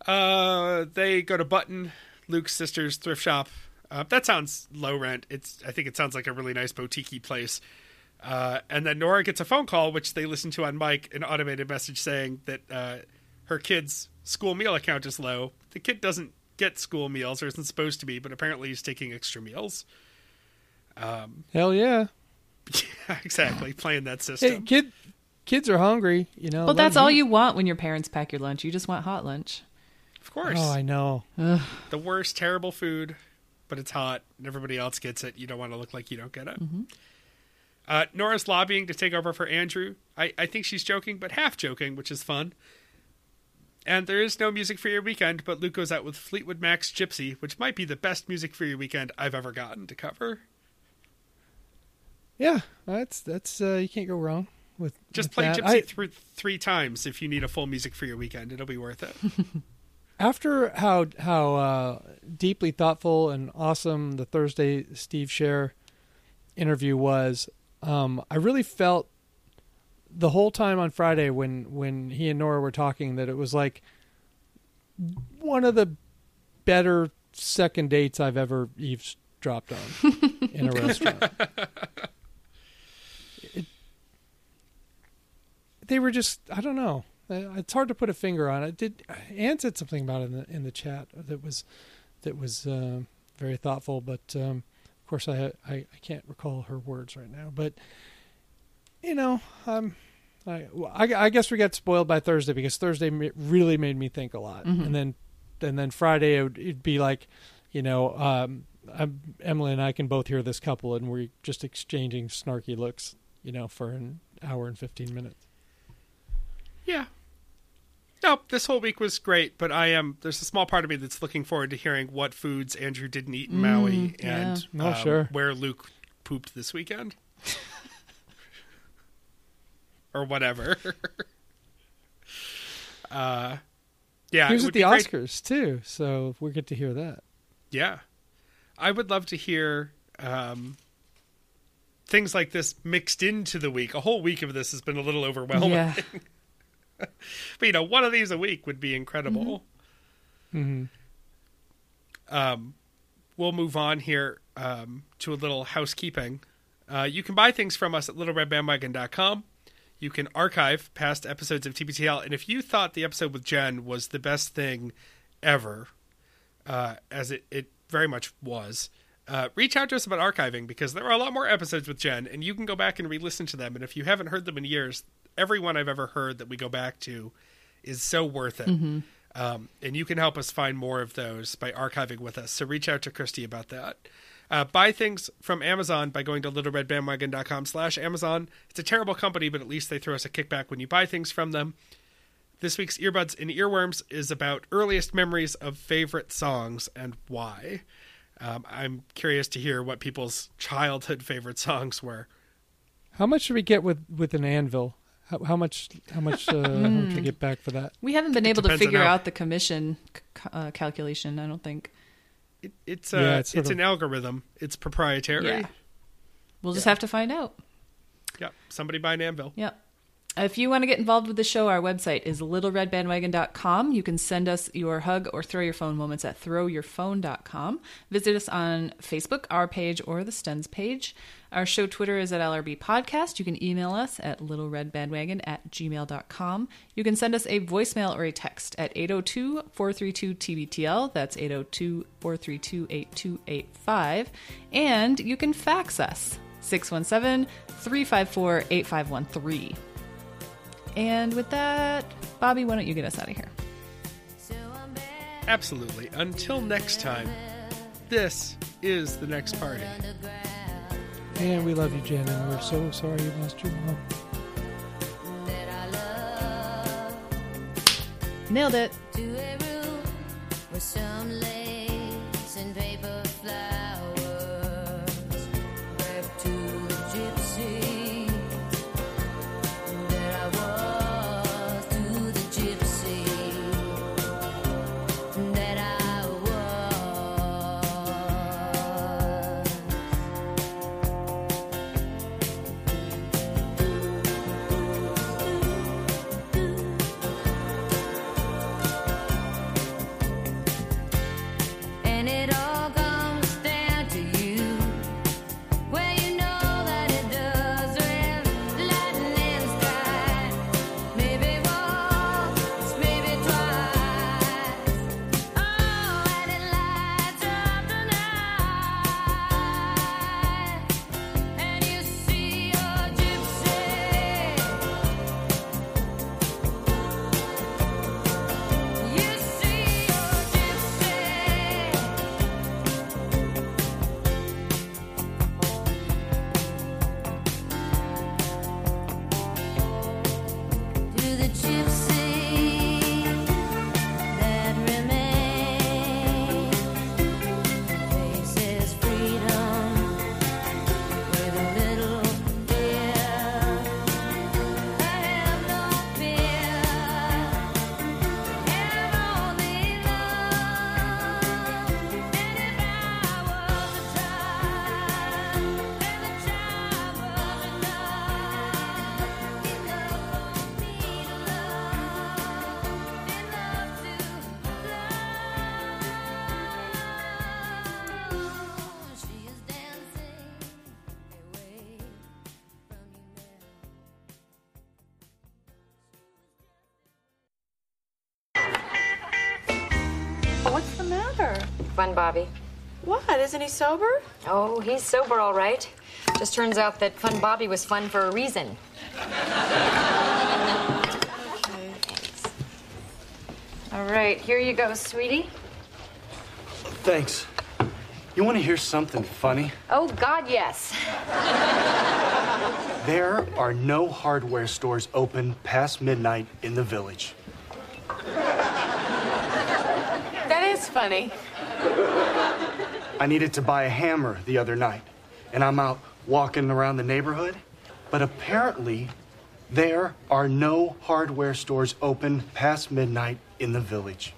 S2: Uh, they go to Button, Luke's sister's thrift shop. Uh, that sounds low rent. It's I think it sounds like a really nice boutique place. Uh, and then Nora gets a phone call, which they listen to on mic, an automated message saying that uh, her kid's school meal account is low. The kid doesn't get school meals or isn't supposed to be, but apparently he's taking extra meals.
S1: Hell yeah!
S2: Yeah, exactly, playing that
S1: Hey,
S2: system.
S1: kid, kids are hungry. You know.
S3: Well, that's all you want when your parents pack your lunch. You just want hot lunch.
S2: Of course,
S1: Oh, I know.
S2: the worst, terrible food, but it's hot and everybody else gets it. You don't want to look like you don't get it. Uh, Nora's lobbying to take over for Andrew. I, I think she's joking, but half joking, which is fun. And there is no music for your weekend, but Luke goes out with Fleetwood Mac's Gypsy, which might be the best music for your weekend I've ever gotten to cover.
S1: Yeah, that's that's uh, you can't go wrong with
S2: Just
S1: with
S2: play
S1: that.
S2: Gypsy
S1: I-
S2: thr three times if you need a full music for your weekend. It'll be worth it.
S1: after how how uh, deeply thoughtful and awesome the Thursday Steve Scher interview was, um, I really felt the whole time on Friday when when he and Nora were talking that it was like one of the better second dates I've ever eavesdropped on in a restaurant. they were just I don't know. Uh, It's hard to put a finger on it. Did Ann said something about it in the in the chat that was that was uh, very thoughtful, but um, of course I, I I can't recall her words right now. But you know, um, I, well, I I guess we got spoiled by Thursday because Thursday really made me think a lot,
S3: Mhm.
S1: and then and then Friday it would, it'd be like, you know, um, I'm, Emily and I can both hear this couple, and we're just exchanging snarky looks, you know, for an hour and fifteen minutes.
S2: Yeah. No, this whole week was great, but I am there's a small part of me that's looking forward to hearing what foods Andrew didn't eat in Maui
S3: Mm,
S2: and
S1: yeah. Oh,
S2: um,
S1: sure.
S2: where Luke pooped this weekend. or whatever. uh yeah,
S1: he was at the
S2: be great-
S1: Oscars too, so we get to hear that.
S2: Yeah. I would love to hear um, things like this mixed into the week. A whole week of this has been a little overwhelming.
S3: Yeah.
S2: but you know, one of these a week would be incredible.
S1: hmm
S2: Um, we'll move on here um, to a little housekeeping. Uh, you can buy things from us at littleredbandwagon.com. You can archive past episodes of TBTL. And if you thought the episode with Jen was the best thing ever, uh, as it, it very much was, uh, reach out to us about archiving because there are a lot more episodes with Jen, and you can go back and re listen to them. And if you haven't heard them in years, every one I've ever heard that we go back to is so worth it. Um, and you can help us find more of those by archiving with us. So reach out to Christy about that. Uh, buy things from Amazon by going to littleredbandwagon.com slash Amazon. It's a terrible company, but at least they throw us a kickback when you buy things from them. This week's Earbuds and Earworms is about earliest memories of favorite songs and why. Um, I'm curious to hear what people's childhood favorite songs were.
S1: How much should we get with with an anvil? How, how much? How much? Uh, how much we get back for that?
S3: We haven't been able to figure out the commission c- uh, calculation. I don't think.
S2: It, it's uh,
S1: Yeah,
S2: it's,
S1: it's sort
S2: an algorithm. It's proprietary.
S3: Yeah. We'll just
S2: Yeah.
S3: have to find out.
S2: Yep. Somebody buy an anvil.
S3: Yep. If you want to get involved with the show, our website is littleredbandwagon.com. You can send us your hug or throw your phone moments at throwyourphone.com. Visit us on Facebook, our page, or the Stens page. Our show Twitter is at LRB Podcast. You can email us at littleredbandwagon at gmail.com. You can send us a voicemail or a text at 802 432 TBTL. That's 802 432 8285. And you can fax us 617 354 8513. And with that, Bobby, why don't you get us out of here?
S2: Absolutely. Until next time, this is the next party.
S1: And we love you, Jen, and we're so sorry you lost your mom.
S3: Nailed it.
S4: The
S5: What? Isn't he sober?
S6: Oh, he's sober, all right. Just turns out that Fun Bobby was fun for a reason. Thanks. All right, here you go, sweetie.
S7: Thanks. You want to hear something funny?
S6: Oh, God, yes.
S7: There are no hardware stores open past midnight in the village.
S5: That is funny.
S7: I needed to buy a hammer the other night, and I'm out walking around the neighborhood, but apparently there are no hardware stores open past midnight in the village.